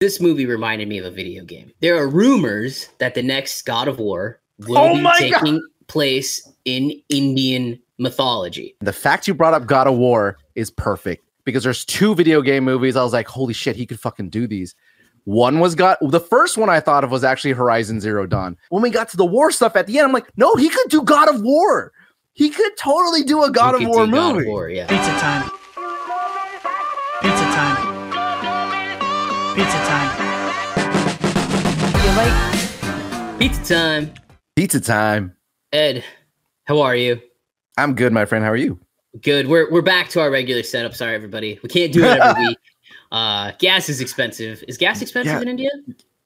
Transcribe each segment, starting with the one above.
this movie reminded me of a video game. There are rumors that the next God of War will Oh be my taking place in Indian mythology. The fact you brought up God of War is perfect because there's two video game movies. I was like, holy shit, he could fucking do these. One was got the first one I thought of was actually Horizon Zero Dawn. When we got to the war stuff at the end, I'm like, no, he could do God of War. He could totally do a God You of War do God of movie. War, yeah. Pizza time. Pizza time. You like Pizza time. Pizza time. Ed, how are you? I'm good, my friend. How are you? Good. We're we're back to our regular setup. Sorry, everybody. We can't do it every week. Uh, gas is expensive. Is gas expensive Yeah. in India?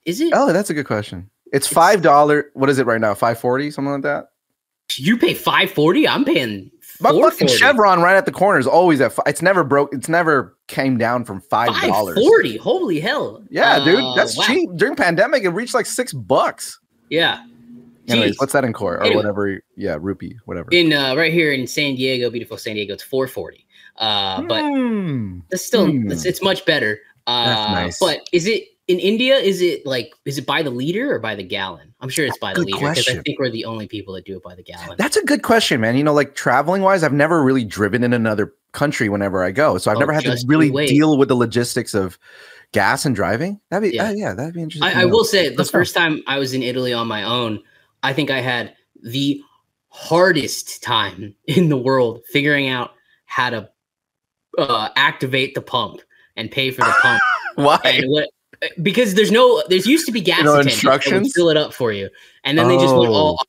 Is it? Oh, that's a good question. It's five dollar. What is it right now? Five forty, something like that. You pay five forty. I'm paying My fucking. Chevron right at the corner is always at. It's never broke. It's never came down from five dollars. forty. Holy hell. Yeah, dude, Uh, that's wow. cheap. During pandemic, it reached like six bucks. Yeah. Anyways, Jeez. what's that in crore or Anyway. whatever? Yeah, rupee, whatever. In uh, right here in San Diego, beautiful San Diego, it's four forty. Uh, but Hmm. it's still Hmm. it's, it's much better. Uh, That's nice. But is it in India? Is it like is it by the liter or by the gallon? I'm sure it's by the Good liter because I think we're the only people that do it by the gallon. That's a good question, man. You know, like traveling wise, I've never really driven in another country whenever I go, so I've Oh, never had to really deal with the logistics of gas and driving. That'd be Yeah. yeah, yeah that'd be interesting. I, I will say the first time I was in Italy on my own, I think I had the hardest time in the world figuring out how to uh, activate the pump and pay for the pump. why? what because there's no there's used to be gas No attendants that would instructions? fill it up for you, and then they just went Oh. all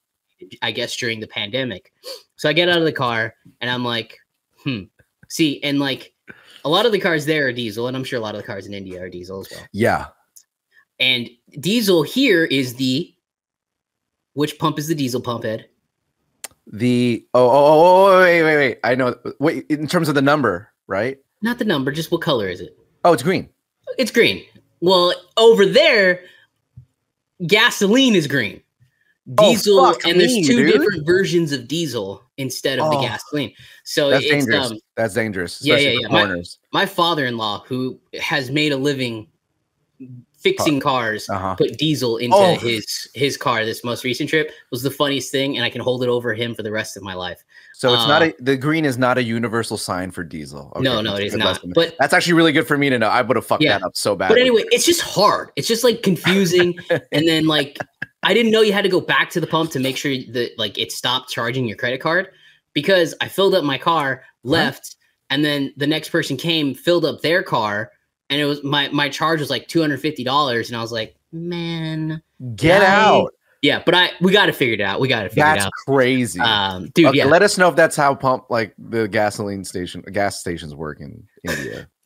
I guess during the pandemic. So I get out of the car and I'm like, hmm. See, and like a lot of the cars there are diesel, and I'm sure a lot of the cars in India are diesel as well. Yeah, And diesel here is the which pump is the diesel pump, Ed? the oh oh oh oh, wait wait wait I know wait in terms of the number right? Not the number, just what color is it? Oh, it's green. It's green. Well, over there, gasoline is green. Oh, Diesel, fuck and there's me, two dude. different versions of diesel instead of Oh. the gasoline. So That's it's dangerous. um That's dangerous. yeah, yeah, for yeah. My- my father-in-law who has made a living fixing cars Uh-huh. put diesel into Oh. his his car this most recent trip was the funniest thing and I can hold it over him for the rest of my life. So it's not uh, a the green is not a universal sign for diesel. no, Okay, no, that's it is not. lesson. But that's actually really good for me to know. I would have fucked Yeah. that up so bad. But anyway, it's just hard. It's just like confusing. and then like I didn't know you had to go back to the pump to make sure that like it stopped charging your credit card because I filled up my car, left, and then the next person came, filled up their car, and it was my my charge was like two hundred fifty dollars, and I was like, man, get out. Yeah. But I we got to figure it out. We got to figure That's it out. That's crazy. Um, dude, Okay, yeah. Let us know if that's how pump like the gasoline station gas stations work in India.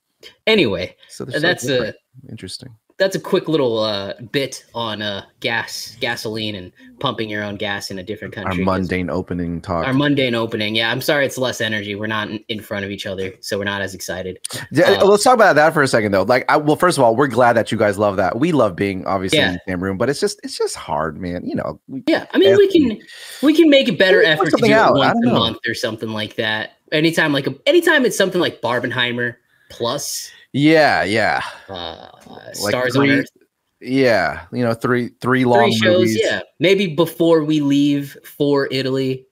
Anyway, So so that's a interesting. That's a quick little uh, bit on uh, gas, gasoline, and pumping your own gas in a different country. Our mundane opening talk. Our mundane opening. Yeah, I'm sorry it's less energy. We're not in- front of each other, so we're not as excited. Yeah, uh, let's talk about that for a second though. Like, I, well, first of all, we're glad that you guys love that. We love being obviously in the same room, but it's just it's just hard, man. You know, Yeah, I mean, we can we can make a better effort to do out. it once a know. month or something like that. Anytime, like a, anytime it's something like Barbenheimer plus yeah, yeah, uh, Like Stars on Earth, yeah. You know, three three long three shows. movies. Yeah, maybe before we leave for Italy,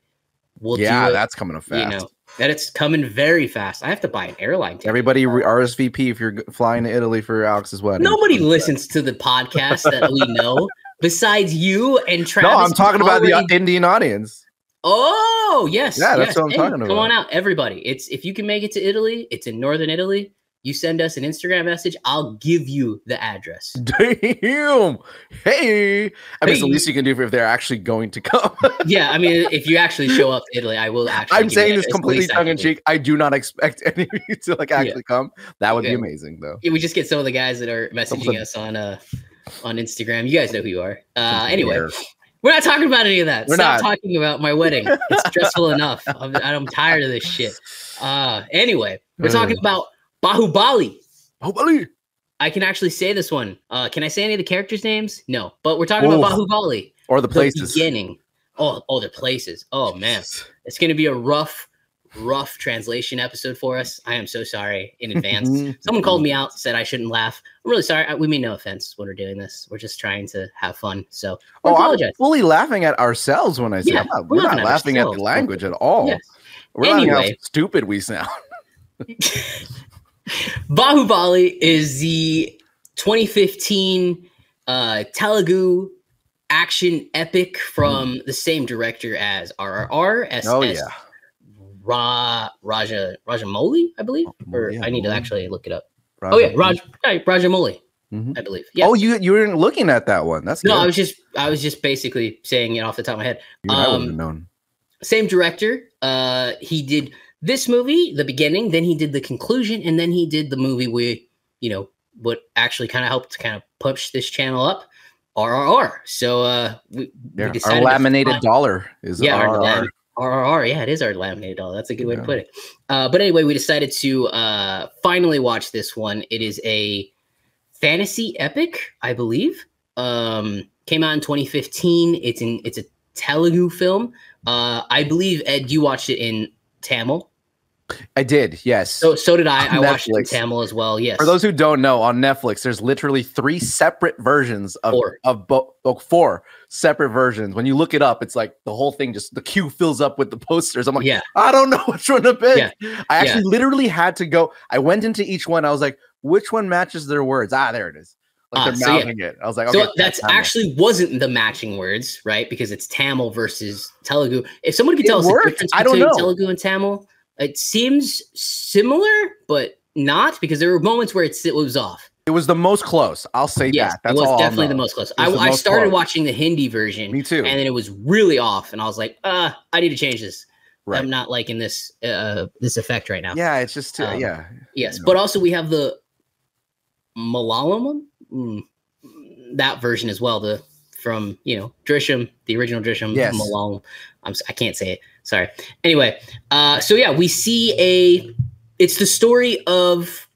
we'll yeah, do it. that's coming up fast. you know that it's coming very fast. I have to buy an airline ticket. Everybody re- RSVP if you're flying to Italy for Alex's wedding. Nobody listens to the podcast that we know besides you and Travis. No, I'm talking about the uh, Indian audience. Oh yes, Yeah, that's yes. what I'm Hey, talking Come about. on out, everybody. It's if you can make it to Italy, it's in northern Italy. You send us an Instagram message. I'll give you the address. Damn. Hey. I mean, it's the least you can do if they're actually going to come. yeah, I mean, if you actually show up to Italy, I will actually. I'm saying this completely tongue in cheek. I do not expect any of you to like actually come. That would be amazing, though. Yeah, we just get some of the guys that are messaging us on uh on Instagram. You guys know who you are. Uh, anyway, we're not talking about any of that. We're Stop not. talking about my wedding. It's stressful enough. I'm, I'm tired of this shit. Uh, anyway, we're talking about Baahubali. Baahubali. I can actually say this one. Uh, can I say any of the characters' names? No, but we're talking about Oh. Baahubali. Or the The places. beginning. Oh, oh, the places. Oh man, it's gonna be a rough, rough translation episode for us. I am so sorry in advance. Someone called me out, said I shouldn't laugh. I'm really sorry. I, we mean no offense when we're doing this. We're just trying to have fun. So I Oh, I'm apologize. fully laughing at ourselves when I say Yeah, I'm not, we're we're not laughing at laughing at the language at all. Yes. We're laughing at how stupid we sound. Baahubali is the 2015 uh, Telugu action epic from the same director as RRR. SS Oh yeah. Ra Raja Rajamouli, I believe. Or Yeah, I need to actually look it up. Oh yeah, Raj yeah, Rajamouli, Mhm. I believe. Yeah. Oh, you you weren't looking at that one. That's no, good. I was just I was just basically saying it off the top of my head. You and I wouldn't um, have known. Same director. Uh he did this movie, the beginning, then he did the conclusion, and then he did the movie we, you know, what actually kind of helped to kind of push this channel up. RRR. So uh we, Yeah, we our laminated dollar is yeah, our RRR. RRR. Yeah, it is our laminated dollar. That's a good way to put it. Uh, but anyway, we decided to uh, finally watch this one. It is a fantasy epic, I believe. Um, came out in 2015. It's in it's a Telugu film. Uh, I believe Ed, you watched it in Tamil. I did, yes. So so did I. I watched it in Tamil as well. Yes. For those who don't know, on Netflix, there's literally three separate versions of Four. of bo- oh, four separate versions. When you look it up, it's like the whole thing just the queue fills up with the posters. I'm like, yeah. I don't know which one to pick. Yeah. I actually literally had to go. I went into each one. I was like, which one matches their words? Ah, there it is. Like Ah, they're so yeah. it. I was like, okay, so that's Tamil. actually wasn't the matching words, right? Because it's Tamil versus Telugu. If someone could It tell us worked. the difference I don't between know. Telugu and Tamil, it seems similar, but not because there were moments where it was off. it was the most close. I'll say Yes, that. That's it was all definitely the most close. I, the I most started close. watching the Hindi version, Me too. and then it was really off, and I was like, uh, I need to change this. Right. I'm not liking this uh this effect right now. yeah, it's just too, Um, yeah. Yes, No. but also we have the Malayalam, mm, that version as well. The from you know Drishyam, the original Drishyam Yes. Malayalam. I'm I can't say it. Sorry. Anyway, uh, so yeah, we see a. It's the story of.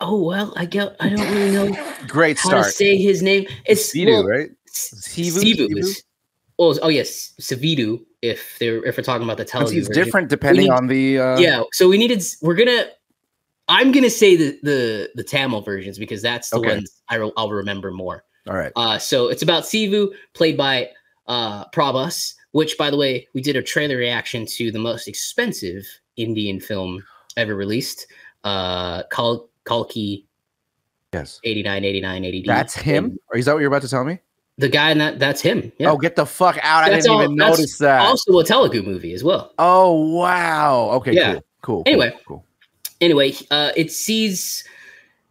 Oh well, I get. I don't really know Great how to start. say his name. It's Sidu, well, right? Sivu? Sivu Sivu? is- Oh, oh yes, Savidu. If they're if we're talking about the Telugu it's different depending need- on the. Uh, yeah so we needed we're gonna i'm gonna say the the the tamil versions because that's the Okay. ones I, will remember more All right. uh so it's about sivu played by uh prabhas which by the way we did a trailer reaction to the most expensive indian film ever released uh Kal- kalki Yes. 89 89 80 That's him? Or is that what you're about to tell me? the guy in that that's him yeah Oh, get the fuck out. I didn't all- even notice that. also a telugu movie as well oh, wow. Okay, Yeah. cool. Cool. cool, Anyway. cool. Anyway, uh, it sees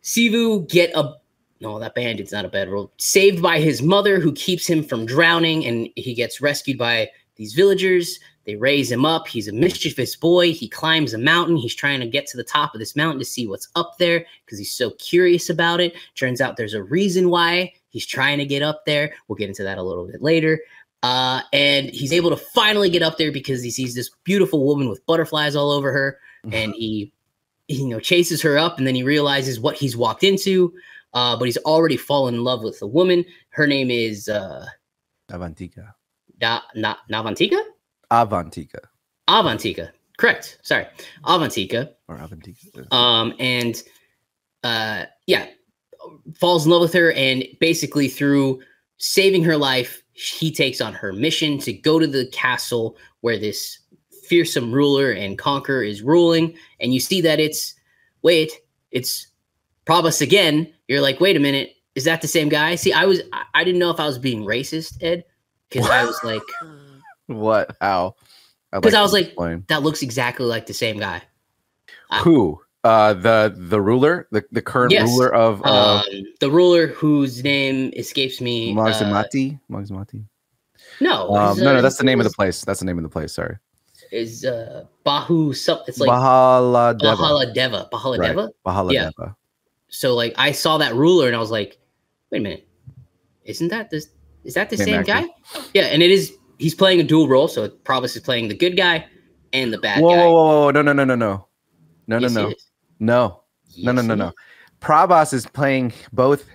Sivu get a no, that bandit's not a bad role. Saved by his mother, who keeps him from drowning, and he gets rescued by these villagers. They raise him up. He's a mischievous boy. He climbs a mountain. He's trying to get to the top of this mountain to see what's up there because he's so curious about it. Turns out there's a reason why he's trying to get up there. We'll get into that a little bit later. Uh, and he's able to finally get up there because he sees this beautiful woman with butterflies all over her and he, he, you know chases her up and then he realizes what he's walked into uh, but he's already fallen in love with a woman her name is uh, Avantika. da, Na, navantika Avantika. avantika correct sorry avantika Or Avantika. um, and uh, yeah falls in love with her and basically through saving her life he takes on her mission to go to the castle where this fearsome ruler and conqueror is ruling and you see that it's wait it's Prabhas again you're like wait a minute is that the same guy see i was i, didn't know if i was being racist ed because i was like what? How? I'd 'Cause to I was like- explain. that looks exactly like the same guy who? Uh, the the ruler, the, the current Yes. ruler of uh, um, the ruler whose name escapes me uh, Magzamati. Magzamati. no Um, no, uh, no, that's the name of the place. That's the name of the place. Sorry, is uh Bahu some it's like Bahala Deva Bahaladeva. Bahaladeva. Bahaladeva. Bahaladeva. So like I saw that ruler and I was like, wait a minute, isn't that this is that the Same same guy? Yeah, and it is he's playing a dual role, so Prabhas is playing the good guy and the bad Whoa, guy. whoa, whoa, whoa! No, no, no, no, no, no, Yes, no, no, no, no, no, no, no. Prabhas is playing both.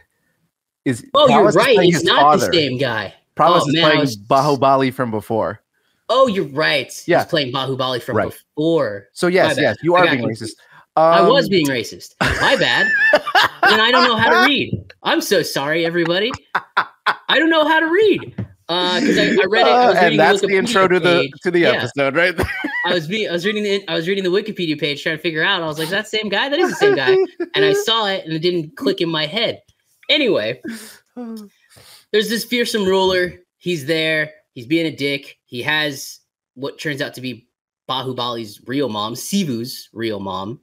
Is Oh, you're right. It's not father. the same guy. Prabhas Oh, is man, playing was- Baahubali from before. Oh, you're right. Yeah. He's playing Baahubali from Right. before. So yes, yes, you are being racist. Um, I was being racist. My bad. and I don't know how to read. I'm so sorry, everybody. I don't know how to read. Uh, because I, I read it. I Uh, was reading and that's the Wikipedia intro to the page. to the Yeah. episode, right? I was be I was reading the I was reading the Wikipedia page trying to figure out. I was like, "That same guy? That is the same guy." And I saw it, and it didn't click in my head. Anyway, there's this fearsome ruler. He's there. He's being a dick. He has what turns out to be Baahubali's real mom, Sivu's real mom,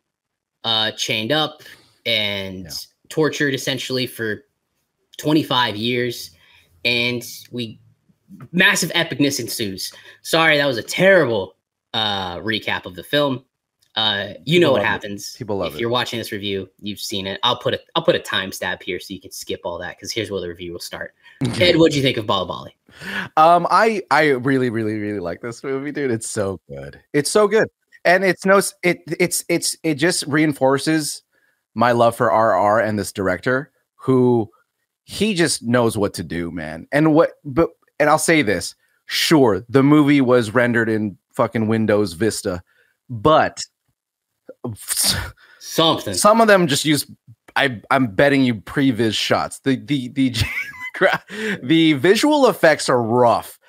uh, chained up and Yeah. tortured essentially for 25 years. And we massive epicness ensues. Sorry, that was a terrible uh, recap of the film. Uh, you know what love it. happens. People love it. if it. you're watching this review, you've seen it. I'll put a I'll put a timestamp here so you can skip all that because here's where the review will start. Ed, what'd you think of Bali? Um, I I really really really like this movie, dude. It's so good. It's so good, and it's no, it it's it's it just reinforces my love for RR and this director who he just knows what to do, man. And what, but and I'll say this: sure, the movie was rendered in fucking Windows Vista, but Something. some of them just use I I'm betting you previs shots. The the the the visual effects are rough.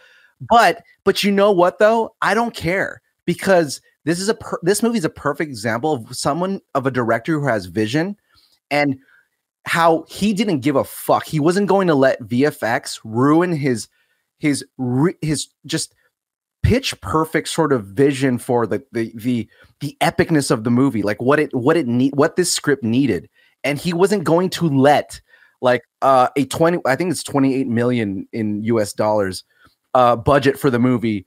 But but you know what though? I don't care because this is a per- this movie is a perfect example of someone of a director who has vision and how he didn't give a fuck. He wasn't going to let VFX ruin his his his just pitch perfect sort of vision for the the the the epicness of the movie, like what it what it need what this script needed, and he wasn't going to let like uh a 20 I think it's 28 million in US dollars uh budget for the movie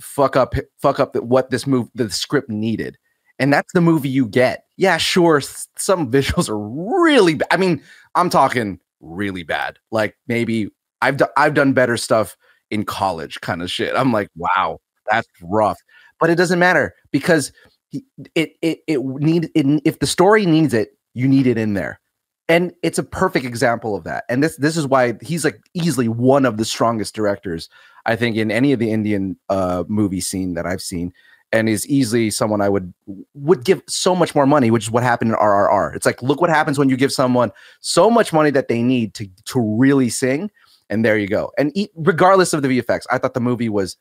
fuck up fuck up what this move the script needed. And that's the movie you get. Yeah, sure, some visuals are really. I mean, I'm talking really bad. Like maybe I've done I've done better stuff in college kind of shit. I'm like, wow, that's rough. But it doesn't matter because it it it need it, if the story needs it, you need it in there. And it's a perfect example of that. And this this is why he's like easily one of the strongest directors I think in any of the Indian uh movie scene that I've seen and is easily someone I would would give so much more money, which is what happened in RRR. It's like look what happens when you give someone so much money that they need to to really sing and there you go. And e- regardless of the VFX, I thought the movie was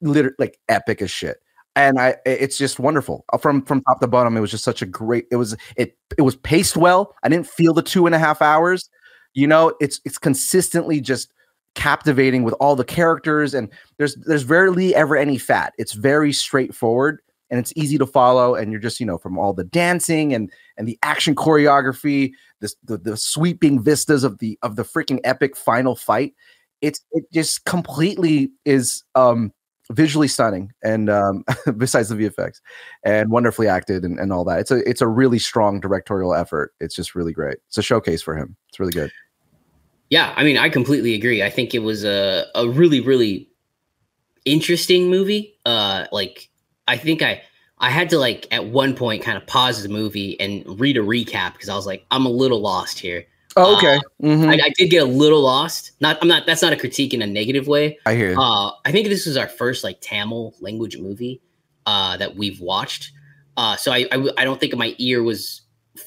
literally like epic as shit. And I, it's just wonderful Uh, from from top to bottom. It was just such a great. It was it it was paced well. I didn't feel the two and a half hours. You know, it's it's consistently just captivating with all the characters, and there's there's rarely ever any fat. It's very straightforward and it's easy to follow. And you're just you know from all the dancing and and the action choreography, this the, the sweeping vistas of the of the freaking epic final fight. It's it just completely is um visually stunning and um besides the VFX and wonderfully acted and, and all that. It's a it's a really strong directorial effort. It's just really great. It's a showcase for him. It's really good. Yeah, I mean, I completely agree. I think it was a a really really interesting movie. Uh, like I think I I had to like at one point kind of pause the movie and read a recap because I was like, I'm a little lost here. Oh, okay. Mhm. I, I did get a little lost. Not I'm not. That's not a critique in a negative way. I hear. Uh, I think this was our first like Tamil language movie uh, that we've watched. Uh, so I don't think my ear was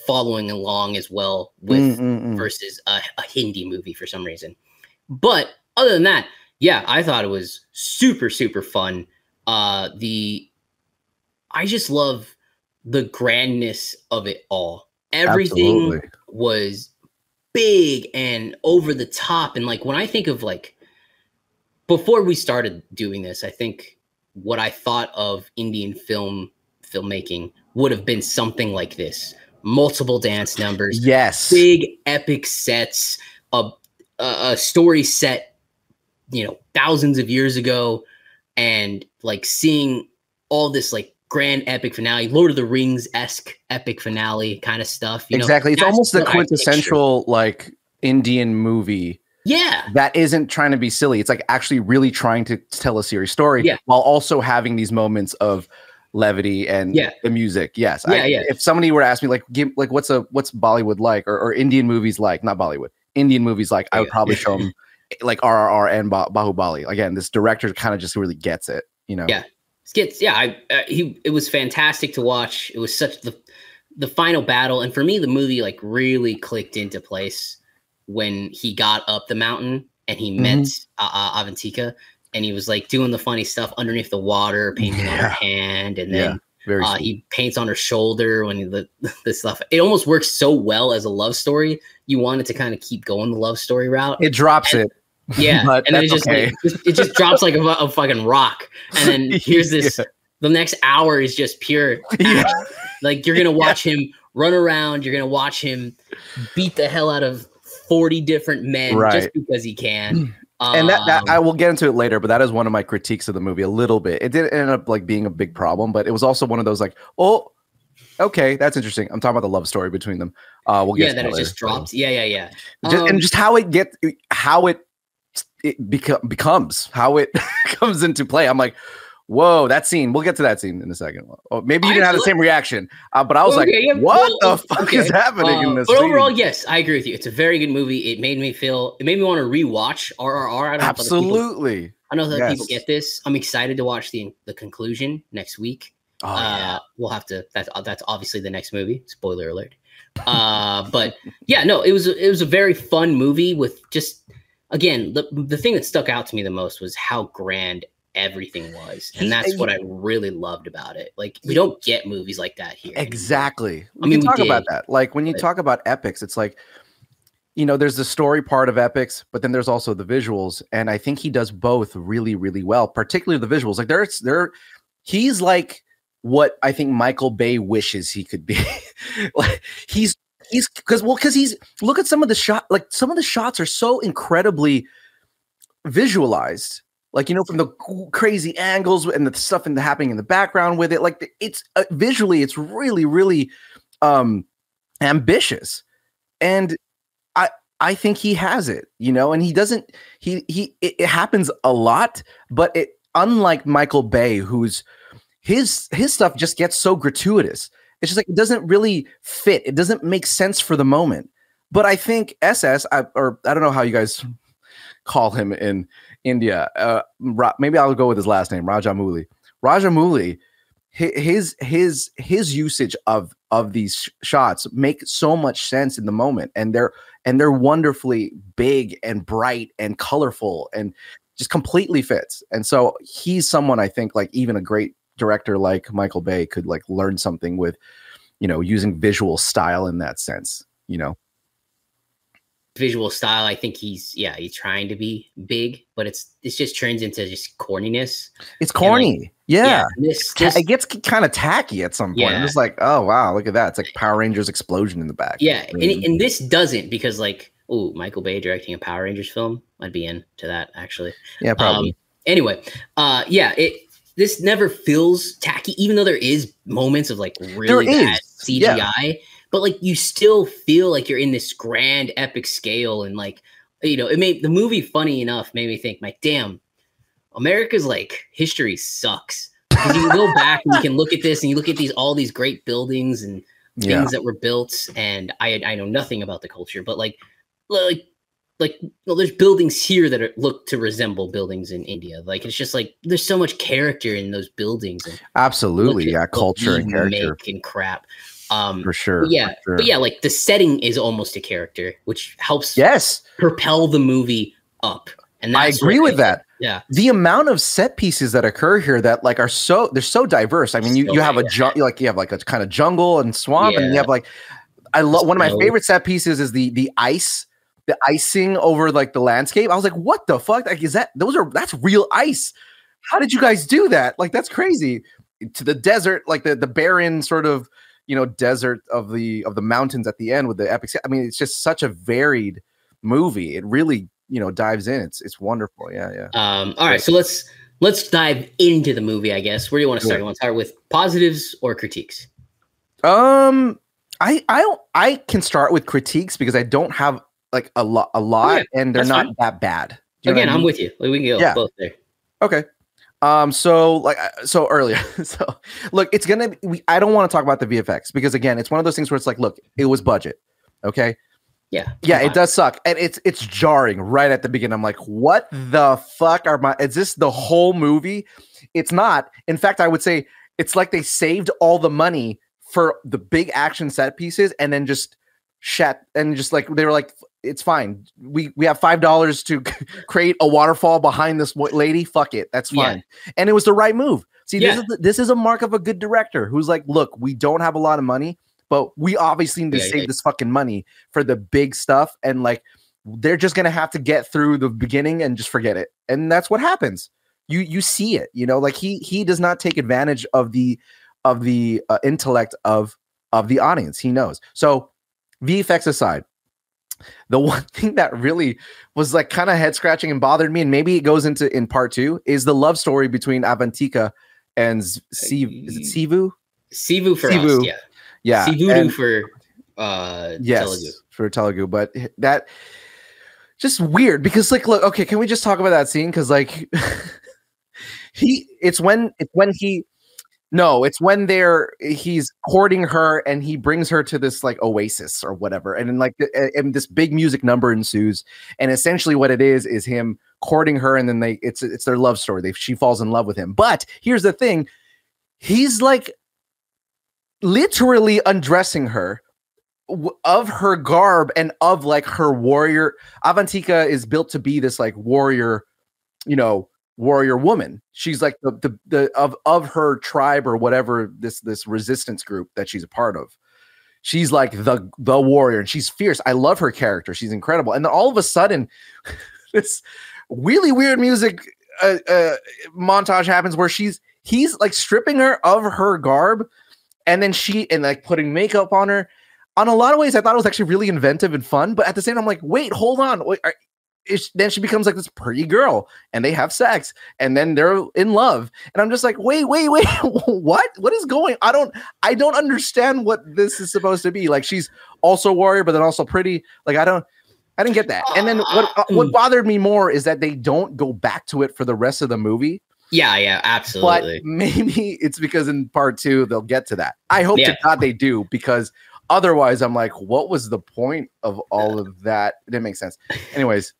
following along as well with Mm, mm, mm. versus a, a Hindi movie for some reason. But other than that, yeah, I thought it was super super fun. Uh, the I just love the grandness of it all. Everything Absolutely. was big and over the top and like when i think of like before we started doing this i think what i thought of indian film filmmaking would have been something like this multiple dance numbers Yes. big epic sets a, a, story set you know thousands of years ago and like seeing all this like grand epic finale lord of the rings esque epic finale kind of stuff you know exactly. It's that's almost the I quintessential like Indian movie yeah that isn't trying to be silly. It's like actually really trying to tell a serious story Yeah. while also having these moments of levity and Yeah. the music. Yes. Yeah, yeah. If somebody were to ask me like give like what's a what's Bollywood like or, or Indian movies like, not Bollywood, Indian movies like, I would probably show them like RRR and bah- Baahubali. Again, this director kind of just really gets it. You know. Yeah. Skits, yeah, I uh, he it was fantastic to watch. It was such the the final battle, and for me, the movie like really clicked into place when he got up the mountain and he met Mm-hmm. uh, uh, Avantika, and he was like doing the funny stuff underneath the water, painting on her hand, and Yeah, then Very. uh, he paints on her shoulder when he, the the stuff. It almost works so well as a love story. You wanted to kind of keep going the love story route. it drops it. Yeah, But and then it just, okay. like, just- it just drops like a, a fucking rock, and then here's this. Yeah. The next hour is just pure. Yeah. Like you're gonna watch him run around. You're gonna watch him beat the hell out of forty different men just because he can. and that, that Um, I will get into it later, but that is one of my critiques of the movie a little bit. It did end up like being a big problem, but it was also one of those like, oh, okay, that's interesting. I'm talking about the love story between them. Uh, we'll get yeah, to that it just dropped. Yeah, yeah, yeah. Just- Um, and just how it get how it it beco- becomes how it comes into play. I'm like, whoa, that scene. We'll get to that scene in a second. Oh, maybe you didn't have the same reaction, uh, but I was Okay, like, yeah, what well, the fuck okay. is happening Uh, in this? but scene? overall, yes, I agree with you. It's a very good movie. It made me feel. It made me want to rewatch RRR. I don't know people- absolutely. I know that people get this. I'm excited to watch the the conclusion next week. Oh, uh, yeah. we'll have to. That's that's obviously the next movie. Spoiler alert. Uh, but yeah, no, it was it was a very fun movie with just again the the thing that stuck out to me the most was how grand everything was, and that's uh, what I really loved about it. Like we don't get movies like that here. Exactly. We I mean, talk about that. Like when you but- talk about epics, it's like, you know, there's the story part of epics, but then there's also the visuals, and I think he does both really, really well. Particularly the visuals. Like there's there, he's like what I think Michael Bay wishes he could be. like he's he's because well because he's look at some of the shot like some of the shots are so incredibly visualized. Like you know from the crazy angles and the stuff in the happening in the background with it. Like it's uh, visually it's really really um ambitious. And i i think he has it you know and he doesn't he he it, it happens a lot but it unlike michael bay who's his his stuff just gets so gratuitous it's just like it doesn't really fit. It doesn't make sense for the moment. But i think ss I, or i don't know how you guys call him in india uh Ra- maybe i'll go with his last name rajamouli rajamouli his his his usage of of these sh- shots make so much sense in the moment and they're and they're wonderfully big and bright and colorful and just completely fits. And so he's someone i think like even a great director like michael bay could like learn something with you know using visual style in that sense you know visual style. I think he's yeah he's trying to be big, but it's it just turns into just corniness. it's corny yeah, this, this it gets kind of tacky at some point. I'm just like, oh wow, look at that! It's like Power Rangers explosion in the back. Yeah, and, and this doesn't because like, oh, Michael Bay directing a Power Rangers film, I'd be into that actually. yeah, probably. Um, anyway, uh, yeah, it this never feels tacky, even though there is moments of like really bad is, yeah. CGI, but like you still feel like you're in this grand epic scale, and like you know, it made the movie funny enough made me think, like, damn, America's like history sucks. Because you go back and you can look at this and you look at these all these great buildings and things yeah, that were built and I I know nothing about the culture, but like like like well, there's buildings here that are, look to resemble buildings in India. Like it's just like there's so much character in those buildings absolutely. Yeah, culture and character make and crap. Um, for sure. but yeah, for sure. but yeah, like the setting is almost a character, which helps Yes, propel the movie up. And I agree with that. Yeah, The amount of set pieces that occur here that like are so they're so diverse. I mean, you So you have a ju- like you have like a kind of jungle and swamp, and you have like I love one of my favorite set pieces is the the ice. The icing over like the landscape. I was like, what the fuck? Like, is that those are that's real ice? How did you guys do that? Like, that's crazy. To the desert, like the the barren sort of you know desert of the of the mountains at the end with the epic. I mean, it's just such a varied movie. It really you know dives in. It's it's wonderful. Yeah, yeah. Um, all right, so let's let's dive into the movie. I guess. Where do you want to start? You want to start with positives or critiques? Um, I I don't I can start with critiques because I don't have like a lot a lot, Oh, yeah, and they're not fine. that bad. Do you know what Again, I'm mean? with you. Like, we can go Yeah. both there. Okay. Um. So like so earlier. so look, it's gonna. Be, we, I don't want to talk about the VFX because again, it's one of those things where it's like, look, it was budget. Okay. Yeah. Yeah, it does suck, and it's it's jarring right at the beginning. I'm like, what the fuck are my? Is this the whole movie? it's not. In fact, I would say it's like they saved all the money for the big action set pieces and then just shat and just like they were like it's fine. We we have five dollars to create a waterfall behind this lady. Fuck it, that's Yeah. fine. And it was the right move. See, Yeah. this is the- this is a mark of a good director who's like, look, we don't have a lot of money, but we obviously need to Yeah, save yeah. this fucking money for the big stuff, and like they're just gonna have to get through the beginning and just forget it, and that's what happens. You you see it, you know, like he he does not take advantage of the of the uh, intellect of of the audience. He knows. So VFX aside, the one thing that really was like kind of head scratching and bothered me, and maybe it goes into in part two, is the love story between Avantika and Z- Siv- is it Sivu? Sivu for Sivu. us, yeah. Yeah, Sivudu for uh yes Telugu. for Telugu, but that just weird because like look, okay, can we just talk about that scene? Because like he, it's when it's when he. No, it's when they're he's courting her and he brings her to this like oasis or whatever, and then like and this big music number ensues, and essentially what it is is him courting her, and then they it's it's their love story. They she falls in love with him, but here's the thing, he's like literally undressing her of her garb and of like her warrior. Avantika is built to be this like warrior, you know, warrior woman. She's like the the, the of of her tribe or whatever this this resistance group that she's a part of. She's like the the warrior and she's fierce. I love her character. She's incredible. And then all of a sudden, this really weird music uh, uh, montage happens where she's he's like stripping her of her garb and then she and like putting makeup on her on a lot of ways i thought it was actually really inventive and fun but at the same time i'm like wait hold on wait, are, is, then she becomes like this pretty girl and they have sex and then they're in love and i'm just like wait wait wait what what is going i don't i don't understand what this is supposed to be like she's also warrior but then also pretty like i don't i didn't get that and then what uh, what bothered me more is that they don't go back to it for the rest of the movie Yeah, yeah, absolutely. but maybe it's because in part two they'll get to that. I hope Yeah. to God they do because otherwise I'm like, what was the point of all of that? It didn't make sense. Anyways,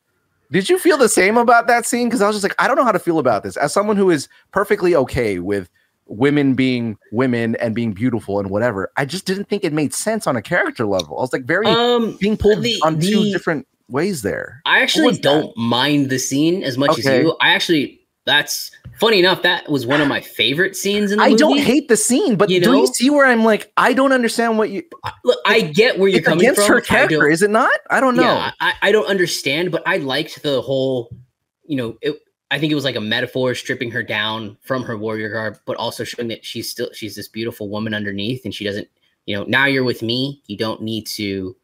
did you feel the same about that scene? Because I was just like, I don't know how to feel about this. As someone who is perfectly okay with women being women and being beautiful and whatever, I just didn't think it made sense on a character level. I was like very um being pulled the- on two the- different ways there. I actually don't mind the scene as much Okay. as you. I actually that's funny enough, that was one of my favorite scenes in the movie. I movie. don't hate the scene, but You do you see where I'm like, I don't understand what you Look, I get where you're coming against from. her I character, is it not? I don't know. Yeah, I, I don't understand, but I liked the whole, you know, it, I think it was like a metaphor stripping her down from her warrior garb, but also showing that she's still she's this beautiful woman underneath, and she doesn't, you know, now you're with me, you don't need to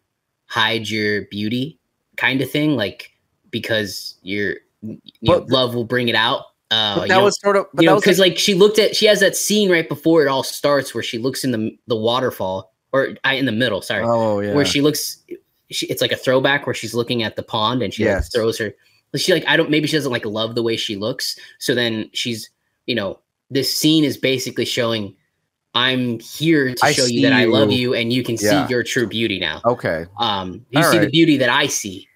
hide your beauty, kind of thing, like because you're, you know, love will bring it out. Uh, But that know, was sort of, but you know, because like, like she looked at she has that scene right before it all starts where she looks in the the waterfall or I in the middle, sorry, oh yeah, where she looks she, it's like a throwback where she's looking at the pond and she like, throws her she like i don't maybe she doesn't like love the way she looks. So then she's you know this scene is basically showing i'm here to I show you that i love you. you and you can Yeah. see your true beauty now. Okay, um you All see the beauty that i see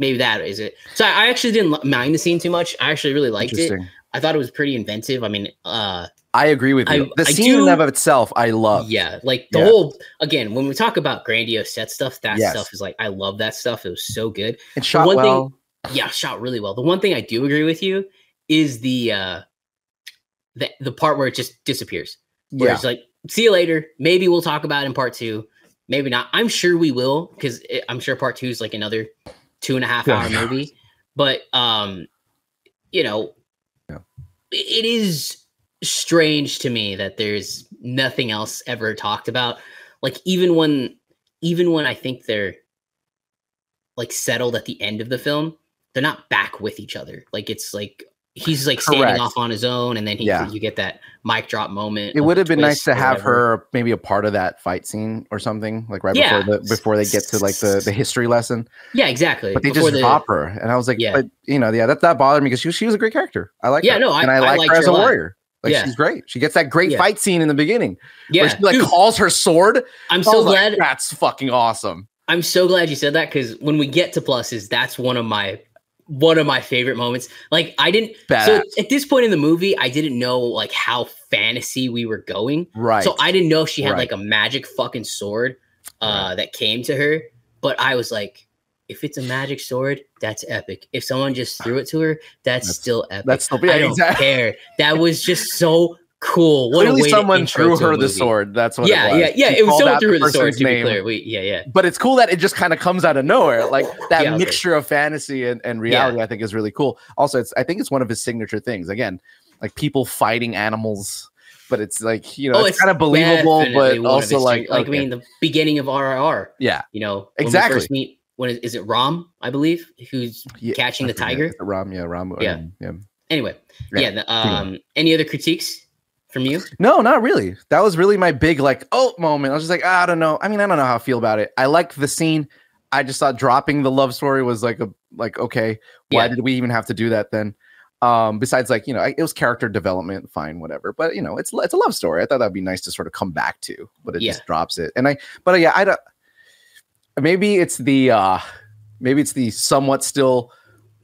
maybe that is it so i I actually didn't mind the scene too much i actually really liked it i thought it was pretty inventive i mean uh I agree with you. I- the I scene in do- and of itself, I love. Yeah, like the Yeah. whole again when we talk about grandiose set stuff, that Yes. stuff is like I love that stuff. It was so good. and shot one thing- well. Yeah, shot really well. The one thing I do agree with you is the uh the the part where it just disappears. Where yeah, it's like, see you later. Maybe we'll talk about it in part two. Maybe not. I'm sure we will because I'm sure part two is like another two and a half Yeah. hour movie. But um, you know, Yeah. it is strange to me that there's nothing else ever talked about. Like even when even when I think they're like settled at the end of the film, they're not back with each other. Like it's like he's like standing Correct. off on his own, and then he, Yeah. you get that mic drop moment. it would have been nice to have her maybe a part of that fight scene or something, like right Yeah. before the before they get to like the the history lesson. Yeah, exactly. But they Before just the- drop her, and I was like, Yeah. but you know, yeah, that that bothered me because she she was a great character. I like Yeah, her. no, I- and I, I like her as a warrior. Like Yeah. she's great. She gets that great Yeah. fight scene in the beginning Yeah, where she like dude, calls her sword. I'm so was like, glad. that's fucking awesome. I'm so glad you said that because when we get to pluses, that's one of my one of my favorite moments. Like I didn't so at this point in the movie, I didn't know like how fantasy we were going. Right. So I didn't know she had Right. like a magic fucking sword uh that came to her. But I was like, if it's a magic sword, that's epic. If someone just threw it to her, that's, That's- still epic. that's still- yeah, I don't exactly. care. That was just so cool. What Clearly, someone threw her the sword. That's what. Yeah, yeah, yeah. It was someone threw her the sword. To be name. clear, we yeah, yeah. But it's cool that it just kind of comes out of nowhere. Like that Yeah, I was like- mixture of fantasy and, and reality, I think is really cool. Also, it's I think it's one of his signature things. Again, like people fighting animals, but it's like you know, Oh, it's, kind of believable, but also like like okay. I mean, the beginning of RRR. yeah, You know, Exactly. meet when is, is it Rom? I believe who's yeah. catching the tiger. Ram, yeah, Ram, Yeah. um, yeah. Anyway, Yeah, yeah. the, um, any other critiques from you? No, not really. That was really my big like oh moment. I was just like "Ah, I don't know. I mean, I don't know how I feel about it. I like the scene. I just thought dropping the love story was like a like okay. Why Yeah. did we even have to do that then? Um, besides like you know, I, it was character development, fine, whatever. But you know, it's it's a love story. I thought that'd be nice to sort of come back to, but it Yeah. just drops it. And I, but uh, yeah, I don't. Maybe it's the uh, maybe it's the somewhat still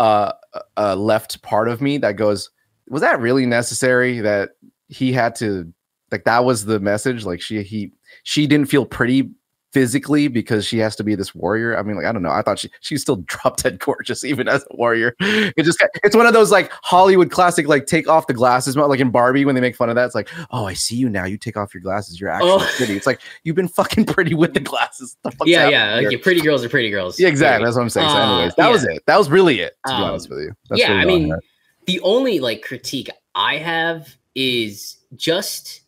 uh, uh left part of me that goes, was that really necessary that he had to like that was the message like she he she didn't feel pretty physically because she has to be this warrior. I mean like i don't know. I thought she she's still drop dead gorgeous even as a warrior. It just it's one of those like hollywood classic like take off the glasses like in barbie when they make fun of that it's like oh i see you now. You take off your glasses. You're actually Oh. pretty. It's like you've been fucking pretty with the glasses. The yeah, yeah. Like, pretty girls are pretty girls. yeah exactly. That's what i'm saying. So Uh, anyways that was yeah. it. That was really it to be Um, honest with you. That's yeah, really I mean, the only like critique I have is just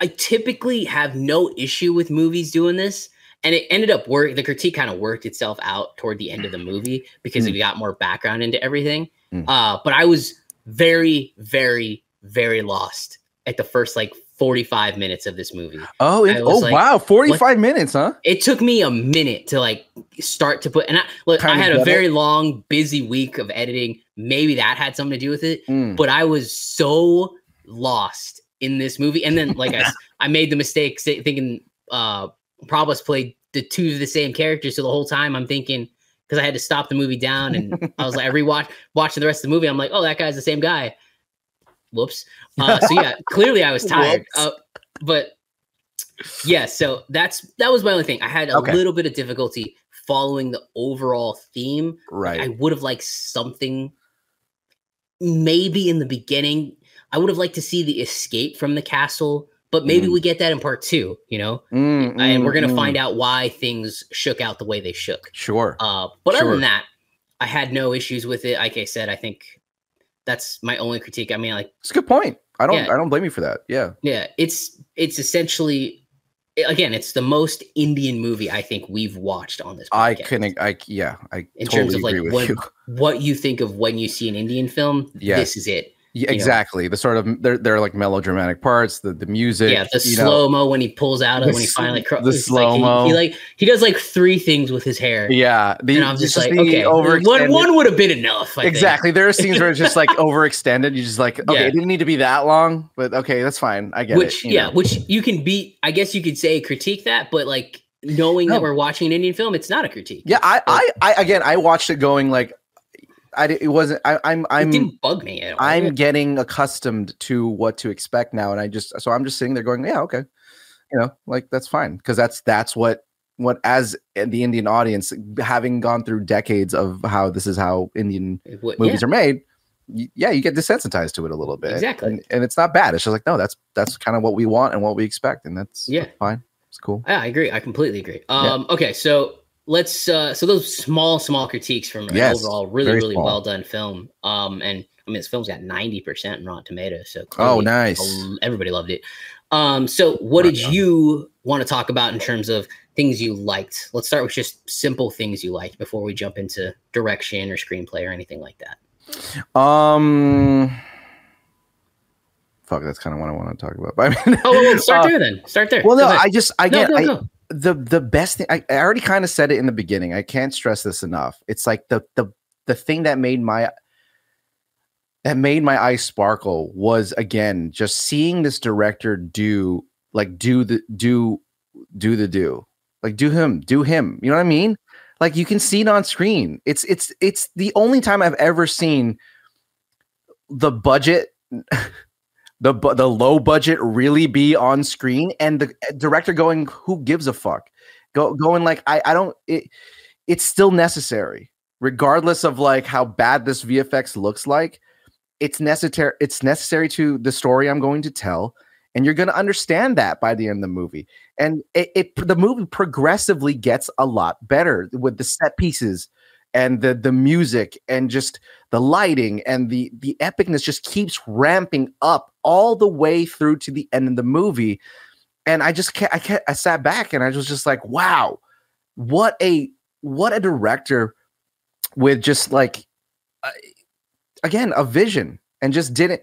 I typically have no issue with movies doing this. And it ended up work. The critique kind of worked itself out toward the end of the movie because Mm. we got more background into everything. Mm. Uh, but I was very, very, very lost at the first like 45 minutes of this movie. oh it, oh like, wow 45 minutes huh It took me a minute to like start to put and I look, I Kinda had a it. very long, busy week of editing. Maybe that had something to do with it Mm. but I was so lost in this movie. And then, like I made the mistake say, thinking uh Prabhas played the two of the same characters. So the whole time I'm thinking because I had to stop the movie down and I was like, I rewatch watching the rest of the movie. I'm like, oh, that guy's the same guy. Whoops. Uh, so yeah, clearly I was tired. Uh, but yeah, so that's that was my only thing. I had a Okay. little bit of difficulty following the overall theme right I would have liked something maybe in the beginning. I would have liked to see the escape from the castle, but maybe Mm. we get that in part two, you know? Mm, and we're mm, gonna mm. find out why things shook out the way they shook. Sure. Uh, but other than that, I had no issues with it. Like I said, I think that's my only critique. I mean, like, It's a good point. I don't. Yeah. I don't blame you for that. Yeah. yeah, it's it's essentially again, it's the most Indian movie I think we've watched on this. I podcast. can. I yeah. I In totally terms of, like, agree with what- you. What you think of when you see an Indian film? Yes. This is it. Yeah, know. exactly. The sort of they're they're like melodramatic parts. The the music. yeah, the slow mo when he pulls out of when he finally cro- the it's like he-. He, like he does like three things with his hair. Yeah. The, and I'm just like, the okay, one one would have been enough. I think. exactly. There are scenes where it's just like overextended. You just like okay, Yeah. it didn't need to be that long, but okay, that's fine. I get Which it. you yeah, know. which you can be. I guess you could say critique that, but like knowing No. that we're watching an Indian film, it's not a critique. Yeah. I, I I again I watched it going like I it wasn't I I'm it I'm didn't bug me at all. I'm getting accustomed to what to expect now, and I just so I'm just sitting there going, yeah, okay, you know, like that's fine because that's that's what what as the Indian audience having gone through decades of how this is how Indian would- movies yeah, are made. Yeah, you get desensitized to it a little bit, Exactly. and, and it's not bad. It's just like no, that's that's kind of what we want and what we expect, and that's Yeah. fine. It's cool. yeah, I agree. I completely agree. Um, okay, so let's uh so those small small critiques from Yes, overall really really small. well done film. Um, and I mean this film's got ninety percent in Rotten Tomatoes, so Oh, nice. Everybody loved it. Um, so what Right did on. you want to talk about in terms of things you liked? Let's start with just simple things you liked before we jump into direction or screenplay or anything like that. Um, fuck, that's kind of what I want to talk about. But I mean, Oh, well, start uh, there then. Start there. Well, no. I just I no, get no, I, no. The the best thing I, I already kind of said it in the beginning. I can't stress this enough. It's like the the the thing that made my that made my eyes sparkle was again just seeing this director do like do the do do the do like do him do him. You know what I mean? Like you can see it on screen. It's it's it's the only time I've ever seen the budget the the low budget really be on screen and the uh, director going who gives a fuck? Go going like i i don't it, it's still necessary regardless of like how bad this vfx looks like. It's necessary it's necessary to the story i'm going to tell and you're going to understand that by the end of the movie. And it, it the movie progressively gets a lot better with the set pieces and the the music and just the lighting and the the epicness just keeps ramping up all the way through to the end of the movie. And i just can't i can't i sat back and i was just like wow what a what a director with just like uh, again a vision and just didn't